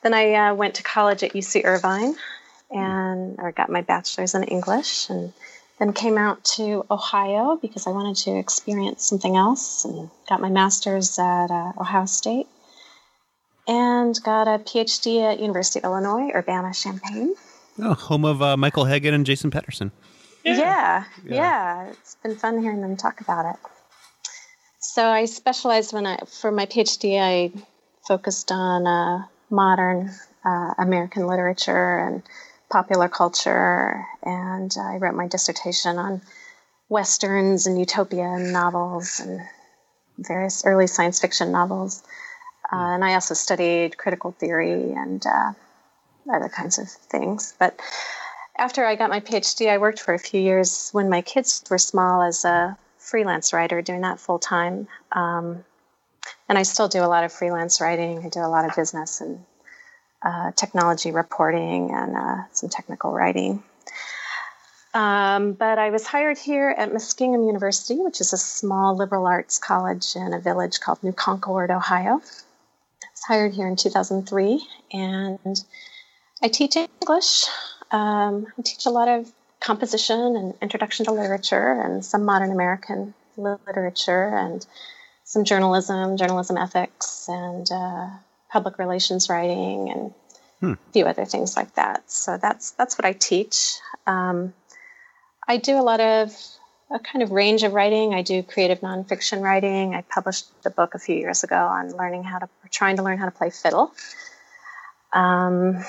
then I uh, went to college at UC Irvine, and I got my bachelor's in English, and then came out to Ohio because I wanted to experience something else, and got my master's at uh, Ohio State, and got a PhD at University of Illinois Urbana Champaign. Oh, home of uh, Michael Hagen and Jason Patterson. Yeah. Yeah. yeah, It's been fun hearing them talk about it. So I specialized when I for my PhD. I focused on uh, modern uh, American literature and popular culture, and I wrote my dissertation on westerns and utopian novels and various early science fiction novels. Uh, and I also studied critical theory and uh, other kinds of things. But after I got my PhD, I worked for a few years when my kids were small as a freelance writer, doing that full time. Um, and I still do a lot of freelance writing. I do a lot of business and uh, technology reporting and uh, some technical writing. Um, but I was hired here at Muskingum University, which is a small liberal arts college in a village called New Concord, Ohio. I was hired here in 2003, and I teach English. Um, I teach a lot of composition and introduction to literature and some modern American literature and some journalism, journalism ethics, and uh, public relations writing, and hmm. a few other things like that. So that's that's what I teach. Um, I do a lot of a kind of range of writing. I do creative nonfiction writing. I published a book a few years ago on learning how to, trying to learn how to play fiddle. Um,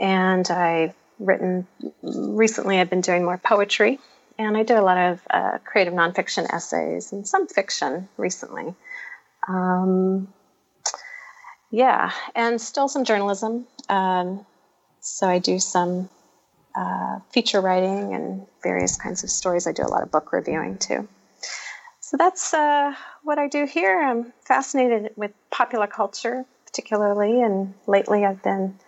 and I've written recently. I've been doing more poetry, and I do a lot of uh, creative nonfiction essays and some fiction recently. Um, yeah, and still some journalism. Um, so I do some uh, feature writing and various kinds of stories. I do a lot of book reviewing too. So that's uh, what I do here. I'm fascinated with popular culture, particularly, and lately I've been,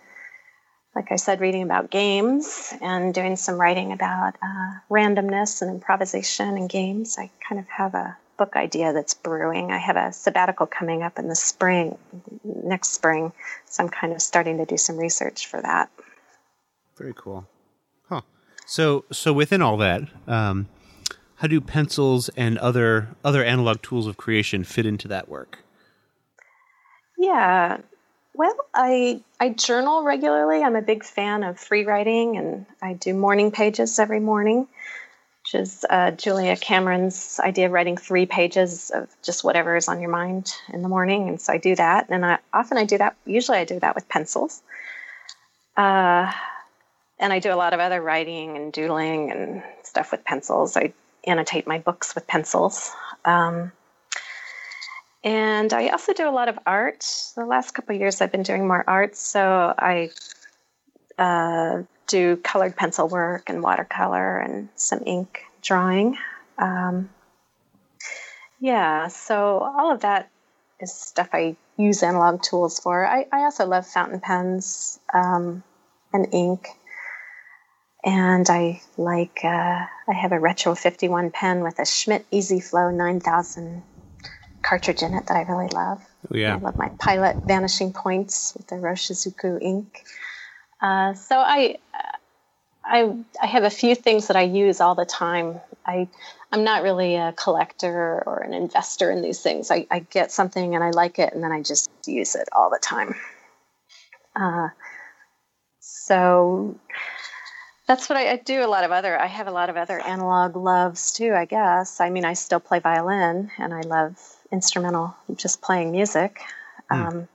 like I said, reading about games and doing some writing about uh, randomness and improvisation in games. I kind of have a book idea that's brewing. I have a sabbatical coming up in the spring, next spring, so I'm kind of starting to do some research for that. Very cool. Huh. So, so within all that, um, how do pencils and other other analog tools of creation fit into that work? Yeah, well, I I journal regularly. I'm a big fan of free writing, and I do morning pages every morning, which is uh, Julia Cameron's idea of writing three pages of just whatever is on your mind in the morning. And so I do that, and I often I do that. Usually, I do that with pencils. Uh, and I do a lot of other writing and doodling and stuff with pencils. I annotate my books with pencils. Um, and I also do a lot of art. The last couple years, I've been doing more art. So I uh, do colored pencil work and watercolor and some ink drawing. Um, yeah, so all of that is stuff I use analog tools for. I, I also love fountain pens um, and ink. And I like, uh, I have a Retro 51 pen with a Schmidt Easy Flow 9000 cartridge in it that I really love. Oh, yeah. I love my Pilot Vanishing Points with the Iroshizuku ink. Uh, so I, I, I have a few things that I use all the time. I, I'm not really a collector or an investor in these things. I, I get something and I like it, and then I just use it all the time. Uh, so that's what I, I, do. A lot of other. I have a lot of other analog loves too. I guess. I mean, I still play violin, and I love instrumental, just playing music. Mm. Um,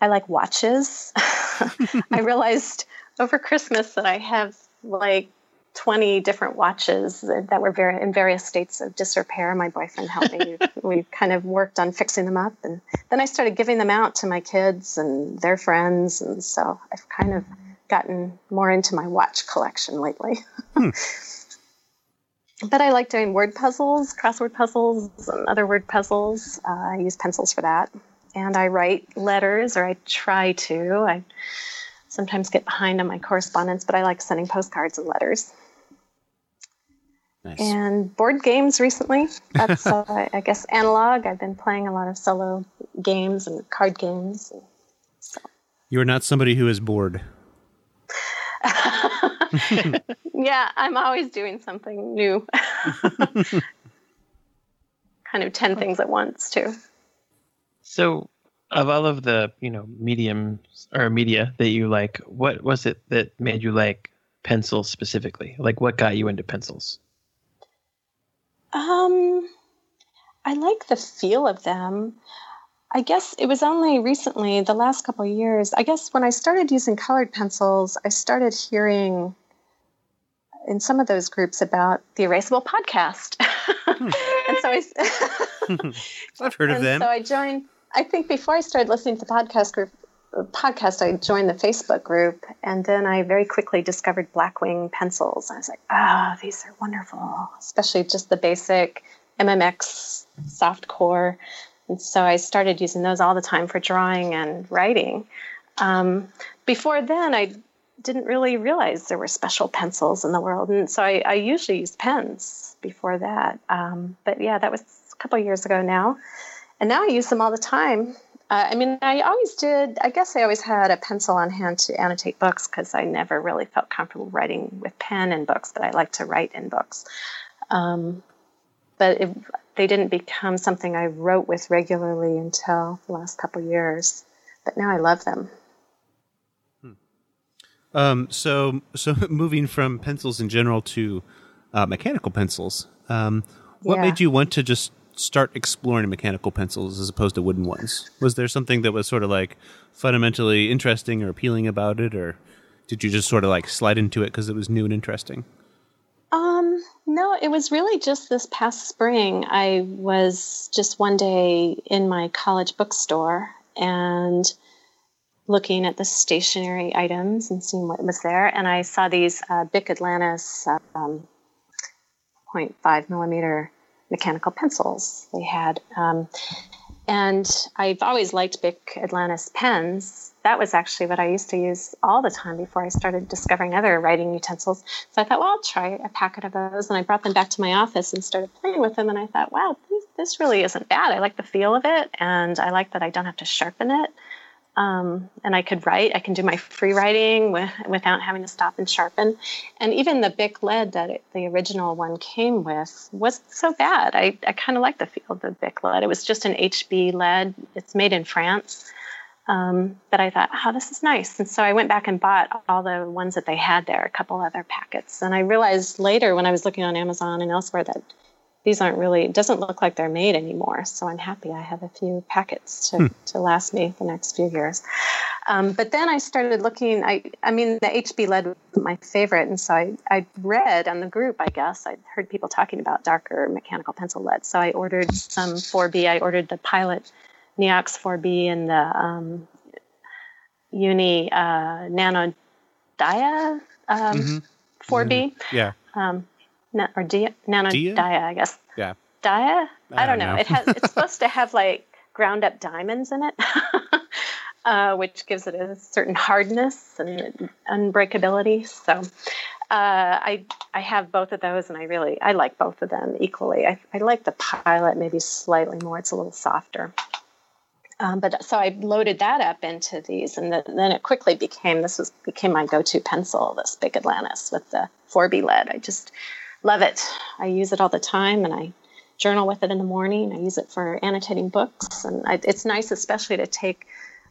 I like watches. (laughs) I realized over Christmas that I have like 20 different watches that were very in various states of disrepair. My boyfriend helped me. (laughs) we kind of worked on fixing them up, and then I started giving them out to my kids and their friends, and so I've kind of gotten more into my watch collection lately. Hmm. (laughs) but I like doing word puzzles, crossword puzzles, and other word puzzles. Uh, I use pencils for that. And I write letters, or I try to. I sometimes get behind on my correspondence, but I like sending postcards and letters. Nice. And board games recently. (laughs) That's, uh, I guess, analog. I've been playing a lot of solo games and card games. So. You are not somebody who is bored. (laughs) yeah, I'm always doing something new. (laughs) kind of 10 things at once, too. So, of all of the, you know, mediums or media that you like, what was it that made you like pencils specifically? Like what got you into pencils? Um I like the feel of them. I guess it was only recently, the last couple of years. I guess when I started using colored pencils, I started hearing in some of those groups about the Erasable podcast. (laughs) Hmm. and so I, (laughs) I've heard of (laughs) them. So I joined. I think before I started listening to the podcast group, podcast, I joined the Facebook group, and then I very quickly discovered Blackwing pencils. I was like, ah, oh, these are wonderful, especially just the basic MMX soft core. And so I started using those all the time for drawing and writing. Um, before then, I didn't really realize there were special pencils in the world. And so I, I usually used pens before that. Um, but yeah, that was a couple years ago now. And now I use them all the time. Uh, I mean, I always did. I guess I always had a pencil on hand to annotate books because I never really felt comfortable writing with pen in books, but I like to write in books. Um, but it, they didn't become something I wrote with regularly until the last couple years. But now I love them. Um, so, so (laughs) moving from pencils in general to uh, mechanical pencils, um, what Yeah. made you want to just start exploring mechanical pencils as opposed to wooden ones? Was there something that was sort of like fundamentally interesting or appealing about it, or did you just sort of like slide into it because it was new and interesting? Um, no, it was really just this past spring. I was just one day in my college bookstore and looking at the stationery items and seeing what was there. And I saw these uh, Bic Atlantis um, 0.5 millimeter mechanical pencils they had. Um, and I've always liked Bic Atlantis pens. That was actually what I used to use all the time before I started discovering other writing utensils. So I thought, well, I'll try a packet of those. And I brought them back to my office and started playing with them. And I thought, wow, this really isn't bad. I like the feel of it. And I like that I don't have to sharpen it. Um, and I could write. I can do my free writing with, without having to stop and sharpen. And even the Bic lead that it, the original one came with wasn't so bad. I, I kind of like the feel of the Bic lead. It was just an HB lead. It's made in France. Um, but I thought, oh, this is nice. And so I went back and bought all the ones that they had there, a couple other packets. And I realized later when I was looking on Amazon and elsewhere that these aren't really, it doesn't look like they're made anymore. So I'm happy I have a few packets to, to last me the next few years. Um, but then I started looking, I, I mean, the HB lead was my favorite. And so I, I read on the group, I guess, I heard people talking about darker mechanical pencil lead. So I ordered some 4B. I ordered the Pilot Neox 4B and the um, Uni uh, Nano Dia um, Mhm. 4B. Yeah, Um, na- or Dia, Nano Dia? Dia, I guess. yeah. Dia? I, I don't don't know. know. It has. It's (laughs) supposed to have like ground up diamonds in it, (laughs) uh, which gives it a certain hardness and unbreakability. So, uh, I I have both of those, and I really I like both of them equally. I, I like the Pilot maybe slightly more. It's a little softer. Um, but so I loaded that up into these, and the, then it quickly became this was became my go-to pencil, this Bic Atlantis with the 4B lead. I just love it. I use it all the time, and I journal with it in the morning. I use it for annotating books, and I, it's nice, especially to take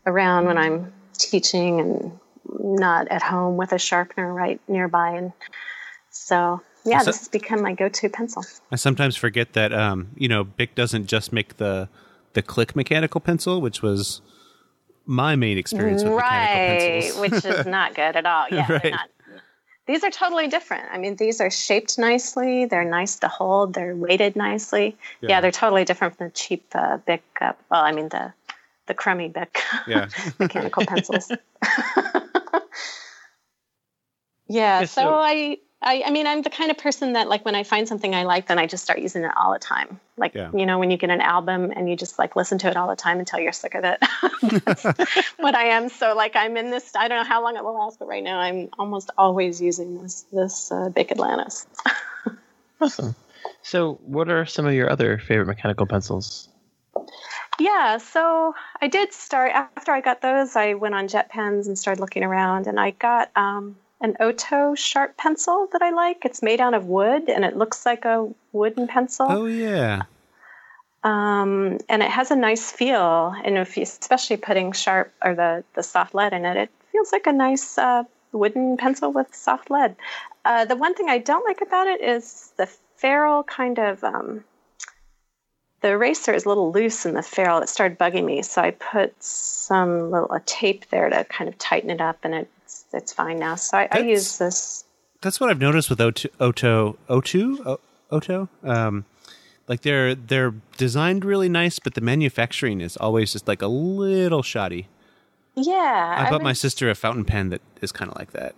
around when I'm teaching and not at home with a sharpener right nearby. And so, yeah, So- this has become my go-to pencil. I sometimes forget that um, you know Bic doesn't just make the the click mechanical pencil, which was my main experience with mechanical right, pencils. which is not good at all. (laughs) Yeah, Right. they're not. These are totally different. I mean, these are shaped nicely. They're nice to hold. They're weighted nicely. Yeah, Yeah. they're totally different from the cheap uh, Bic. Uh, well, I mean the the crummy Bic (laughs) yeah, mechanical pencils. (laughs) (laughs) Yeah, yeah, so, so- I, I I mean I'm the kind of person that like when I find something I like then I just start using it all the time. Like Yeah. you know when you get an album and you just like listen to it all the time until you're sick of it. (laughs) That's what I am. So like I'm in this I don't know how long it will last but right now I'm almost always using this this uh, Bic Atlantis. (laughs) Awesome. So, what are some of your other favorite mechanical pencils? Yeah, so I did start after I got those. I went on Jet Pens and started looking around, and I got um, an Ohto sharp pencil that I like. It's made out of wood, and it looks like a wooden pencil. oh yeah, Um, and it has a nice feel, and if you, especially putting sharp or the the soft lead in it, it feels like a nice uh, wooden pencil with soft lead. Uh, the one thing I don't like about it is the ferrule kind of. Um, the eraser is a little loose in the ferrule. It started bugging me, so I put some little a tape there to kind of tighten it up, and it's it's fine now. So I, I use this. that's what I've noticed with Ohto Ohto Ohto Ohto. Um, like they're they're designed really nice, but the manufacturing is always just like a little shoddy. Yeah, I bought my sister a fountain pen that is kind of like that.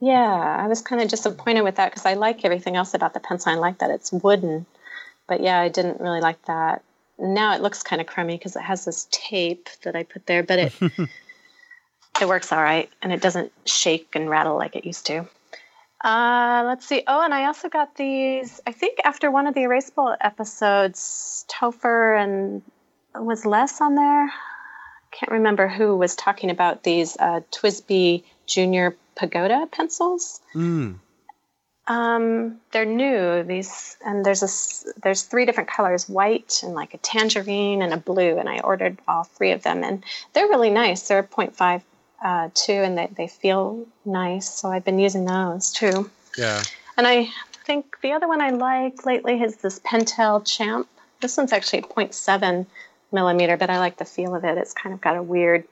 Yeah, I was kind of disappointed with that because I like everything else about the pencil. I like that it's wooden, but yeah, I didn't really like that. Now it looks kind of crummy because it has this tape that I put there, but it (laughs) it works all right and it doesn't shake and rattle like it used to. Uh, let's see. Oh, and I also got these. I think after one of the Erasable episodes, Topher and was Les on there. can't remember who was talking about these uh, TWSBI Junior Pagoda pencils. Mm. Um, they're new. These and there's a there's three different colors: white and like a tangerine and a blue. And I ordered all three of them, and they're really nice. They're 0.5 uh, two, and they they feel nice. So I've been using those too. Yeah. And I think the other one I like lately is this Pentel Champ. This one's actually 0.7 millimeter, but I like the feel of it. It's kind of got a weird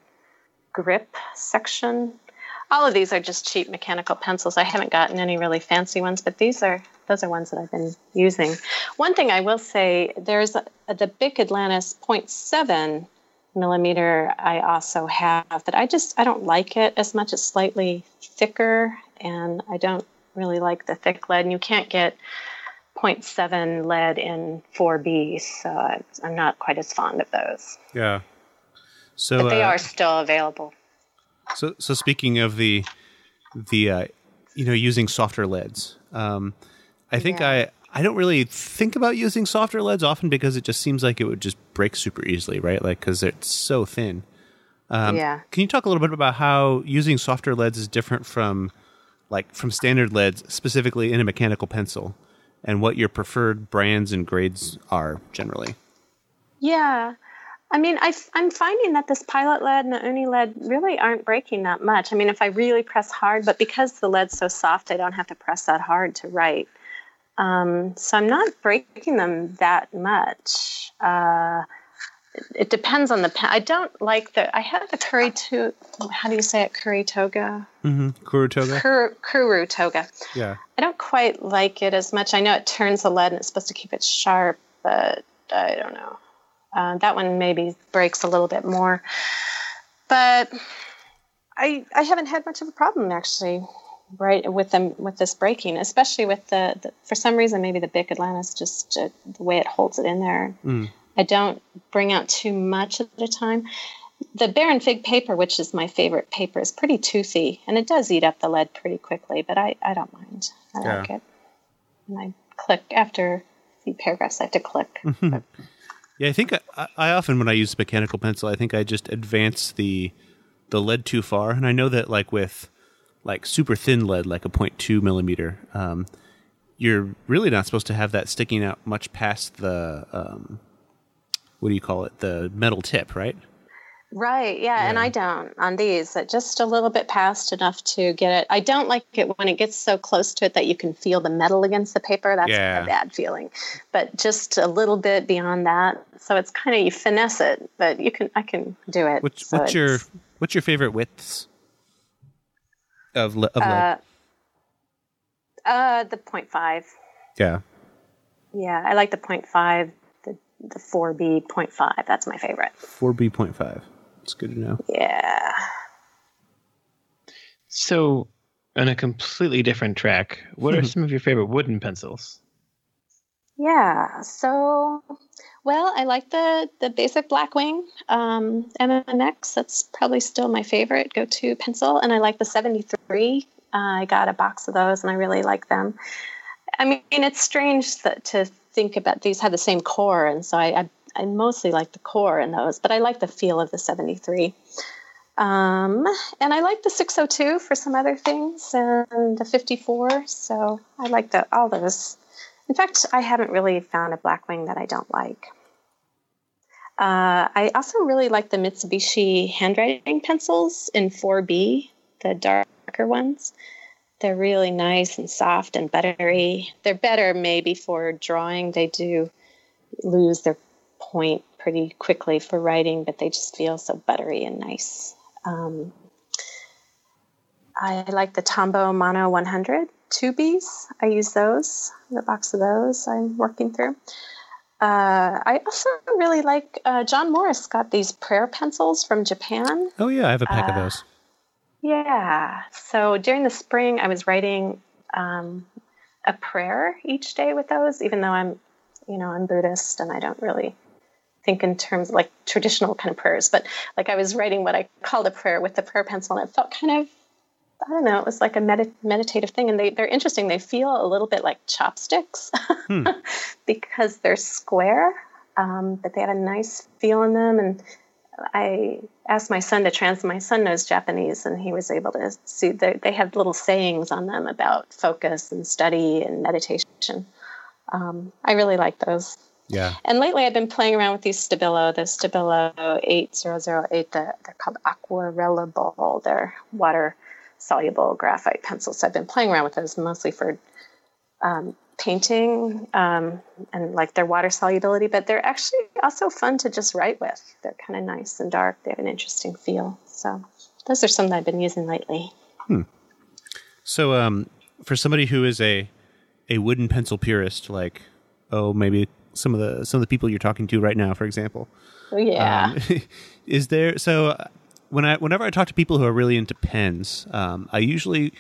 grip section all of these are just cheap mechanical pencils. I haven't gotten any really fancy ones, but these are those are ones that I've been using. One thing I will say, there's a, a, the Bic Atlantis 0.7 millimeter I also have, but I just I don't like it as much. It's slightly thicker, and I don't really like the thick lead. And you can't get 0.7 lead in 4B, so I'm not quite as fond of those. Yeah. So but they uh, are still available. So, so speaking of the the uh, you know using softer leads, um, I think Yeah. I I don't really think about using softer leads often because it just seems like it would just break super easily, right? Like because it's so thin. Um, Yeah. Can you talk a little bit about how using softer leads is different from like from standard leads, specifically in a mechanical pencil, and what your preferred brands and grades are generally? Yeah. I mean, I, am finding that this pilot lead and the uni lead really aren't breaking that much. I mean, if I really press hard, but because the lead's so soft, I don't have to press that hard to write. Um, so I'm not breaking them that much. Uh, it, it depends on the pen. I don't like the. I have the curry to. How do you say it? Curry toga. Mm-hmm. Kurutoga. Kuru, kuru toga. yeah. I don't quite like it as much. I know it turns the lead and it's supposed to keep it sharp, but I don't know. Uh, that one maybe breaks a little bit more, but I I haven't had much of a problem actually, right with them with this breaking, especially with the, the for some reason maybe the Bic Atlantis just uh, the way it holds it in there. Mm. I don't bring out too much at a time. The Baron Fig paper, which is my favorite paper, is pretty toothy and it does eat up the lead pretty quickly, but I, I don't mind. I Yeah. like it. And I click after few paragraphs, I have to click. (laughs) Yeah, I think I, I often when I use mechanical pencil, I think I just advance the the lead too far, and I know that like with like super thin lead, like a 0.2 millimeter, um, you're really not supposed to have that sticking out much past the um, what do you call it, the metal tip, right? Right, yeah, and I don't on these. Just a little bit past enough to get it. I don't like it when it gets so close to it that you can feel the metal against the paper. That's Yeah. a bad feeling. But just a little bit beyond that, so it's kind of you finesse it, but you can I can do it. What's So what's your what's your favorite widths of le- of lead? uh, uh the 0.5. yeah, Yeah, I like the 0.5, the the 4B 0.5. That's my favorite. four B point five. It's good to know. Yeah. So, on a completely different track, what are some of your favorite wooden pencils? Yeah. So, well, I like the the basic Blackwing um, MMX. That's probably still my favorite go-to pencil, and I like the 73. Uh, I got a box of those, and I really like them. I mean, it's strange that to think about these have the same core, and so I, I I mostly like the core in those, but I like the feel of the 73. Um, and I like the 602 for some other things, and the 54. So I like the all those. In fact, I haven't really found a Blackwing that I don't like. Uh, I also really like the Mitsubishi handwriting pencils in 4B, the darker ones. They're really nice and soft and buttery. They're better maybe for drawing. They do lose their point pretty quickly for writing, but they just feel so buttery and nice. Um, I like the Tombow Mono 100 2Bs. I use those, the box of those I'm working through. Uh, I also really like uh, John Morris got these prayer pencils from Japan. Oh yeah, I have a pack of Uh, those. Yeah. So during the spring, I was writing um, a prayer each day with those, even though I'm, you know, I'm Buddhist and I don't really think in terms of like traditional kind of prayers. But like I was writing what I called a prayer with the prayer pencil, and it felt kind of, I don't know, it was like a medit- meditative thing. And they, they're interesting. They feel a little bit like chopsticks Hmm. (laughs) because they're square, um, but they have a nice feel in them. And I asked my son to translate. My son knows Japanese, and he was able to see. They have little sayings on them about focus and study and meditation. Um, I really like those. Yeah. And lately, I've been playing around with these Stabilo, the Stabilo 8008. The, they're called Aquarellable. They're water soluble graphite pencils. So I've been playing around with those mostly for um, painting um, and like their water solubility, but they're actually also fun to just write with. They're kind of nice and dark. They have an interesting feel. So those are some that I've been using lately. Hmm. So, um, for somebody who is a a wooden pencil purist, like oh maybe some of the some of the people you're talking to right now, for example. Oh, yeah. Um, (laughs) is there so when I whenever I talk to people who are really into pens, um, I usually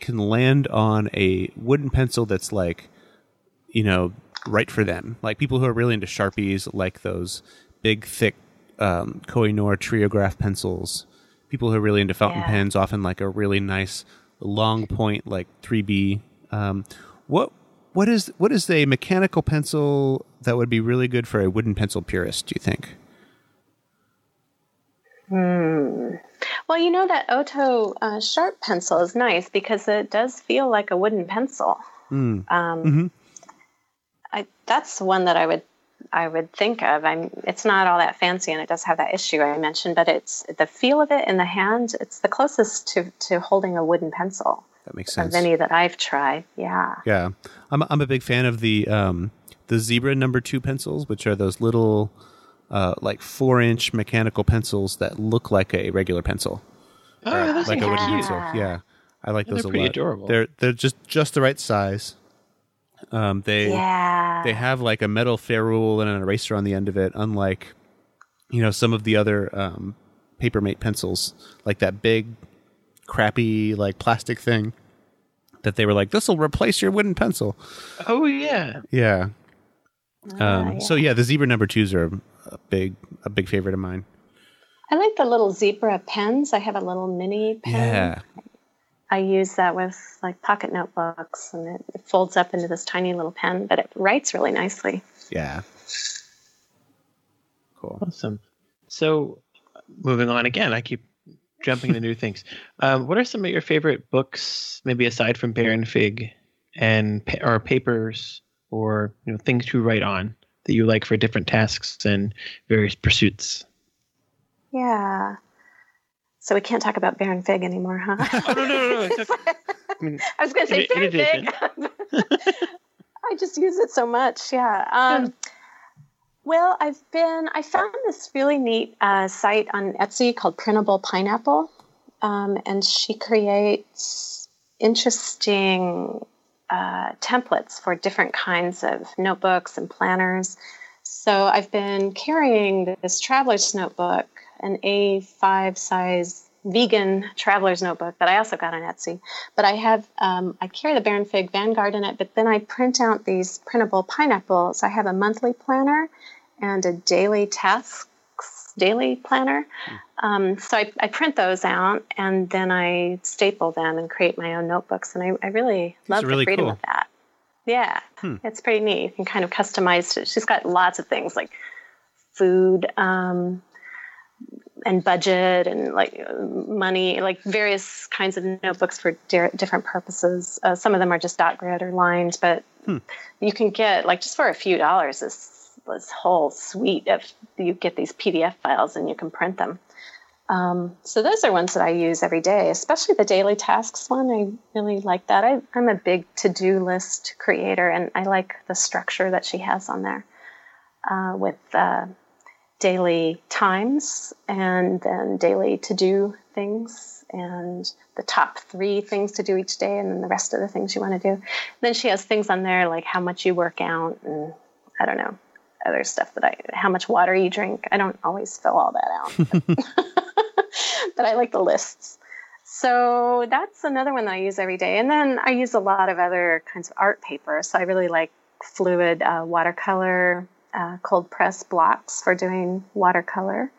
can land on a wooden pencil that's like, you know, right for them. Like people who are really into sharpies, like those big, thick um, Koh-i-Noor Triograph pencils. People who are really into fountain Yeah. pens, often like a really nice long point, like 3B. Um, what what is what is a mechanical pencil that would be really good for a wooden pencil purist? Do you think? Well, you know that Ohto uh, sharp pencil is nice because it does feel like a wooden pencil. Mm. Um, Mhm. I, that's one that I would I would think of. I'm. It's not all that fancy, and it does have that issue I mentioned, but it's the feel of it in the hand. It's the closest to to holding a wooden pencil That makes of sense. any that I've tried. Yeah. Yeah, I'm I'm a big fan of the um the zebra number two pencils, which are those little uh like four inch mechanical pencils that look like a regular pencil, Oh, Or those like are a wooden Yeah. pencil. Yeah, I like They're those a pretty lot. adorable. They're they're just just the right size. Um, they Yeah. they have like a metal ferrule and an eraser on the end of it, unlike you know some of the other um, Papermate pencils, like that big, crappy like plastic thing that they were like, this will replace your wooden pencil. Oh yeah. Yeah. Ah, Um, yeah. So yeah, the zebra number twos are a big a big favorite of mine. I like the little zebra pens. I have a little mini pen. Yeah, I use that with like pocket notebooks, and it, it folds up into this tiny little pen, but it writes really nicely. yeah. Cool. Awesome. So, moving on again, I keep jumping into new things. (laughs) Um, what are some of your favorite books, maybe aside from Baron Fig, and or papers, or you know things to write on that you like for different tasks and various pursuits? Yeah. So we can't talk about Baron Fig anymore, huh? (laughs) Oh no no no! no. (laughs) It's okay. I mean, I was going to say In- in Baron Fig. (laughs) I just use it so much. Yeah. Um, Well, I've been. I found this really neat uh, site on Etsy called Printable Pineapple, um, and she creates interesting uh, templates for different kinds of notebooks and planners. So I've been carrying this traveler's notebook, an A5 size vegan traveler's notebook that I also got on Etsy. But I have, um, I carry the Baron Fig Vanguard in it, but then I print out these printable pineapples. I have a monthly planner and a daily tasks daily planner. Um, so I, I print those out and then I staple them and create my own notebooks. And I, I really love really the freedom cool. of that. Yeah, Hmm. it's pretty neat. You can kind of customize it. She's got lots of things like food um, and budget and like money, like various kinds of notebooks for di- different purposes. Uh, some of them are just dot grid or lined, but Hmm. you can get like just for a few dollars this this whole suite of you get these PDF files and you can print them. Um, so those are ones that I use every day, especially the daily tasks one. I really like that. I, I'm a big to-do list creator, and I like the structure that she has on there uh, with uh, daily times and then daily to-do things and the top three things to do each day, and then the rest of the things you want to do. Then she has things on there like how much you work out and I don't know other stuff that I how much water you drink. I don't always fill all that out, (laughs) (laughs) but I like the lists. So that's another one that I use every day. And then I use a lot of other kinds of art paper. So I really like fluid uh, watercolor, uh, cold press blocks for doing watercolor.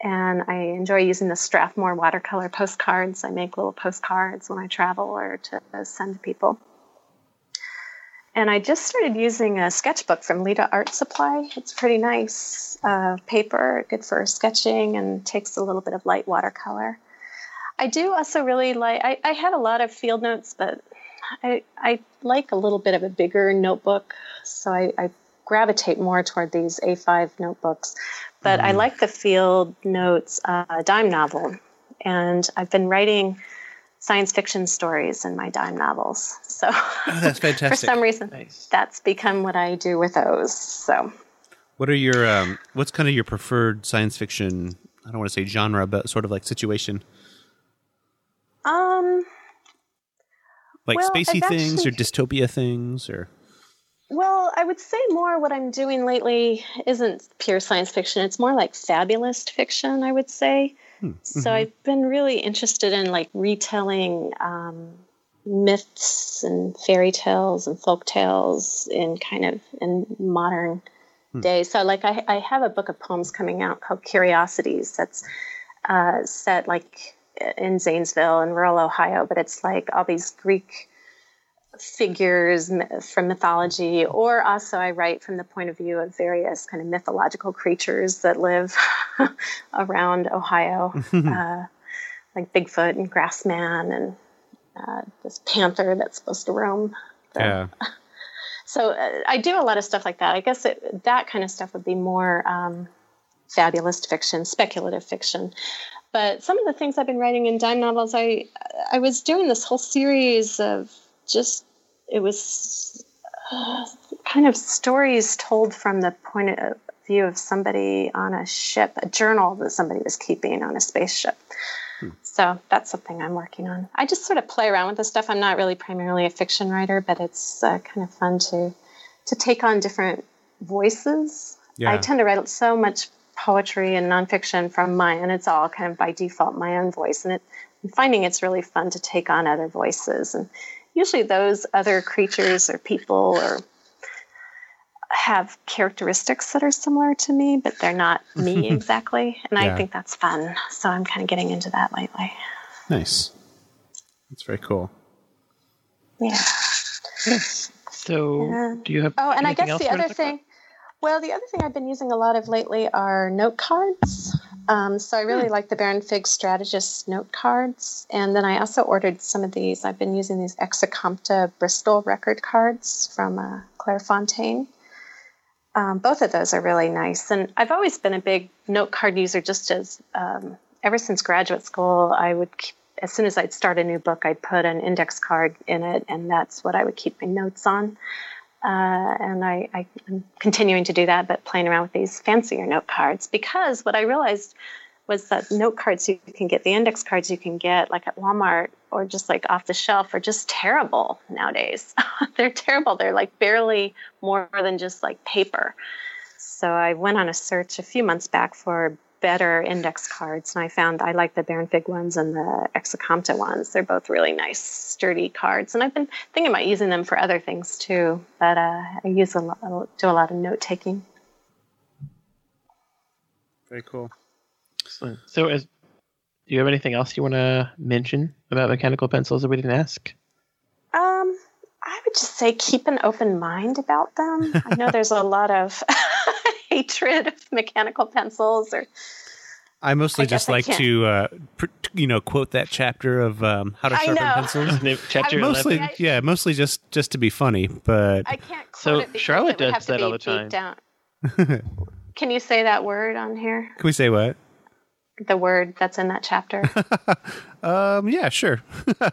And I enjoy using the Strathmore watercolor postcards. I make little postcards when I travel or to send to people. And I just started using a sketchbook from Leda Art Supply. It's pretty nice uh, paper, good for sketching, and takes a little bit of light watercolor. I do also really like, I, I had a lot of field notes, but I, I like a little bit of a bigger notebook. So I, I gravitate more toward these A5 notebooks. But I like the field notes uh, dime novel. And I've been writing science fiction stories in my dime novels. So Oh, that's (laughs) for some reason, Nice. that's become what I do with those. So What are your um, what's kind of your preferred science fiction? I don't want to say genre, but sort of like situation, um, like Well, spacey I've things or dystopia things, or Well, I would say more what I'm doing lately isn't pure science fiction. It's more like fabulist fiction, I would say. So I've been really interested in like retelling um, myths and fairy tales and folk tales in kind of in modern day. So like I, I have a book of poems coming out called Curiosities that's uh, set like in Zanesville in rural Ohio, but it's like all these Greek figures from mythology, or also I write from the point of view of various kind of mythological creatures that live (laughs) around Ohio, (laughs) uh, like Bigfoot and Grassman and uh, this panther that's supposed to roam. the- yeah, (laughs) So uh, I do a lot of stuff like that. I guess it, that kind of stuff would be more um, fabulous fiction, speculative fiction. But some of the things I've been writing in dime novels, I I was doing this whole series of just it was uh, kind of stories told from the point of view of somebody on a ship, a journal that somebody was keeping on a spaceship. So that's something I'm working on. I just sort of play around with this stuff. I'm not really primarily a fiction writer, but it's uh, kind of fun to to take on different voices. Yeah. I tend to write so much poetry and nonfiction from my, and it's all kind of by default my own voice, and it, I'm finding it's really fun to take on other voices, and usually those other creatures or people or have characteristics that are similar to me, but they're not (laughs) me exactly, and Yeah. I think that's fun. So I'm kind of getting into that lately. nice. That's very cool. Yeah. So, Yeah. do you have? Oh, and I guess the other talk thing, well, the other thing I've been using a lot of lately are note cards. Um, so I really like the Baron Fig Strategist note cards. And then I also ordered some of these. I've been using these Exacompta Bristol record cards from uh, Clairefontaine. Um, both of those are really nice. And I've always been a big note card user just as um, ever since graduate school, I would keep, as soon as I'd start a new book, I'd put an index card in it, and that's what I would keep my notes on. Uh, and I, I, am continuing to do that, but playing around with these fancier note cards because what I realized was that note cards you can get, the index cards you can get like at Walmart or just like off the shelf are just terrible nowadays. (laughs) They're terrible. They're like barely more than just like paper. So I went on a search a few months back for better index cards, and I found I like the Baron Fig ones and the Exacompta ones. They're both really nice, sturdy cards, and I've been thinking about using them for other things too. But uh, I use a lot, I do a lot of note taking. Very cool. Excellent. So, as do you have anything else you want to mention about mechanical pencils that we didn't ask? Um, I would just say keep an open mind about them. I know there's a lot of hatred of mechanical pencils, or I mostly I just like to, uh, pr- you know, quote that chapter of um, how to I sharpen know. pencils. (laughs) Chapter mostly, 11. yeah, mostly just just to be funny. But I can't. Quote So it Charlotte it would does have that all the time. Down. (laughs) Can you say that word on here? can we say what? The word that's in that chapter. (laughs) Um, yeah, sure. All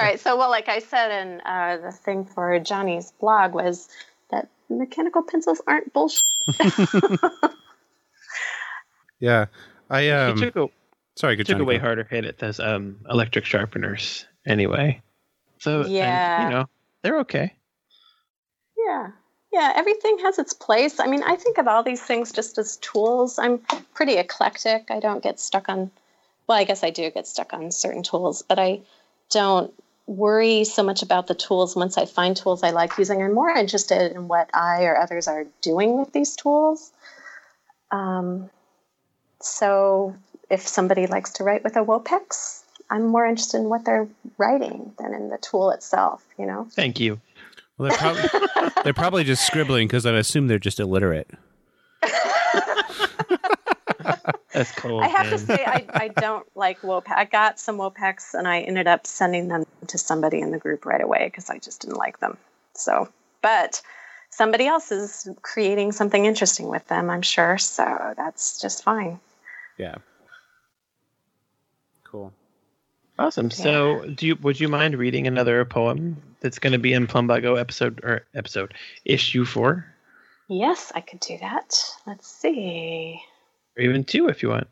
right. So, well, like I said, and uh, the thing for Johnny's blog was that mechanical pencils aren't bullshit. (laughs) yeah, I um, he took a, sorry, good took a Johnny, way harder hit at those um, electric sharpeners anyway. So, and, Yeah. you know, they're okay. Yeah. Yeah, everything has its place. I mean, I think of all these things just as tools. I'm pretty eclectic. I don't get stuck on, well, I guess I do get stuck on certain tools, but I don't worry so much about the tools once I find tools I like using. I'm more interested in what I or others are doing with these tools. Um, so if somebody likes to write with a Wopex, I'm more interested in what they're writing than in the tool itself, you know? Thank you. Well, they're probably (laughs) they're probably just scribbling because I assume they're just illiterate. (laughs) That's cool. I have to say, I, I don't like Wopex. I got some Wopex and I ended up sending them to somebody in the group right away because I just didn't like them. So, but somebody else is creating something interesting with them, I'm sure. So that's just fine. Yeah. Cool. Awesome. So, do you would you mind reading another poem that's going to be in Plumbago episode or episode issue four, Yes, I could do that. Let's see. Or even two if you want?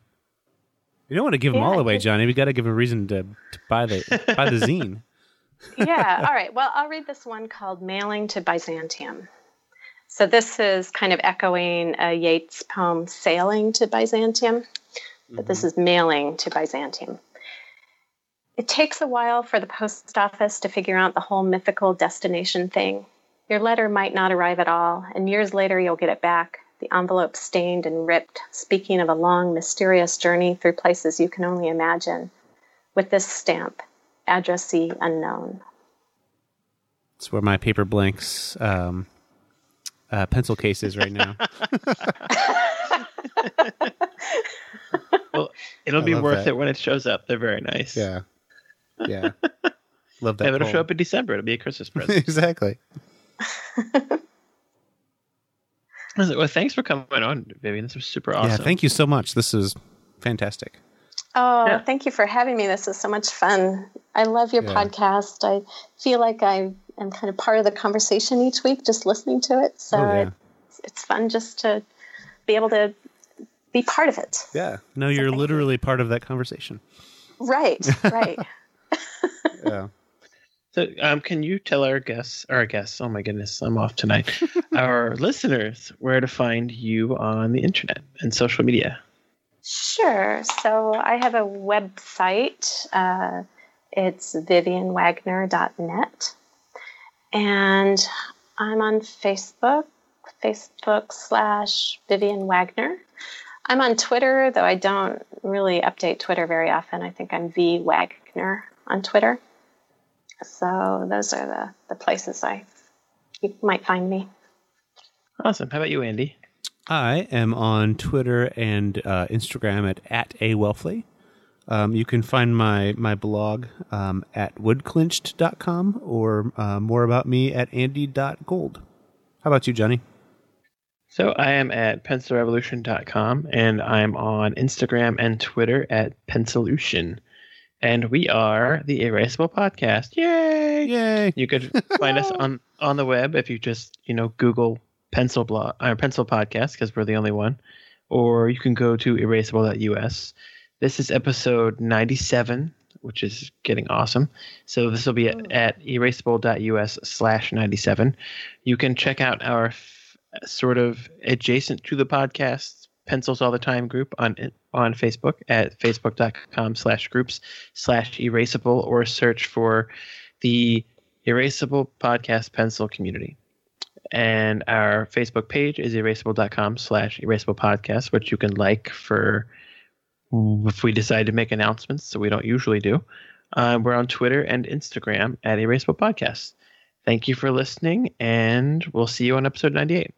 You don't want to give them all away, Johnny. We got to give a reason to, to buy the buy the (laughs) zine. yeah. All right. Well, I'll read this one called Mailing to Byzantium. So this is kind of echoing a Yeats poem, Sailing to Byzantium, but this mm-hmm. is Mailing to Byzantium. It takes a while for the post office to figure out the whole mythical destination thing. Your letter might not arrive at all, and years later you'll get it back, the envelope stained and ripped, speaking of a long, mysterious journey through places you can only imagine, with this stamp addressee unknown. It's where my paper blanks um, uh, pencil case is right now. (laughs) Well, it'll I be worth that. it when it shows up. They're very nice. yeah. Yeah. (laughs) Love that. Yeah, it'll show up in December. It'll be a Christmas (laughs) present. exactly. Well, thanks for coming on, Vivian. This was super awesome. Yeah. Thank you so much. This is fantastic. Oh, Yeah. thank you for having me. This is so much fun. I love your Yeah. podcast. I feel like I am kind of part of the conversation each week, just listening to it. So Oh, yeah. it's, it's fun just to be able to be part of it. Yeah. No, you're thank you. literally part of that conversation. Right, right. (laughs) Yeah. So, um, can you tell our guests, our guests, oh my goodness, I'm off tonight, (laughs) our listeners, where to find you on the internet and social media? Sure. So I have a website. Uh, it's vivianwagner.net. And I'm on Facebook, Facebook slash Vivian Wagner. I'm on Twitter, though I don't really update Twitter very often. I think I'm V Wagner on Twitter. So those are the, the places I you might find me. Awesome. How about you, Andy? I am on Twitter and uh, Instagram at, at a Welfle. Um, you can find my, my blog um, at woodclinched.com or uh, more about me at andy.gold. How about you, Johnny? So I am at pencilrevolution.com and I'm on Instagram and Twitter at Pencilution. And we are the Erasable Podcast. Yay! Yay! You could find us (laughs) on, on the web if you just, you know, Google pencil blog or uh, pencil podcast because we're the only one. Or you can go to erasable.us. This is episode 97, which is getting awesome. So this will be at, at erasable.us slash 97. You can check out our f- sort of adjacent to the podcast pencils all the time group on on facebook at facebook.com slash groups slash erasable or search for the erasable podcast pencil community. And our facebook page is erasable.com slash erasable podcast which you can like for if we decide to make announcements so we don't usually do. Uh, we're on twitter and instagram at erasable podcast. Thank you for listening and we'll see you on episode 98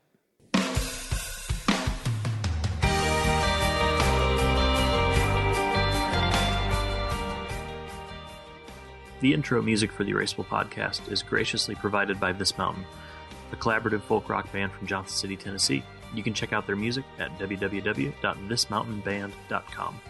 The intro music for the Erasable podcast is graciously provided by This Mountain, a collaborative folk rock band from Johnson City, Tennessee. You can check out their music at www.thismountainband.com.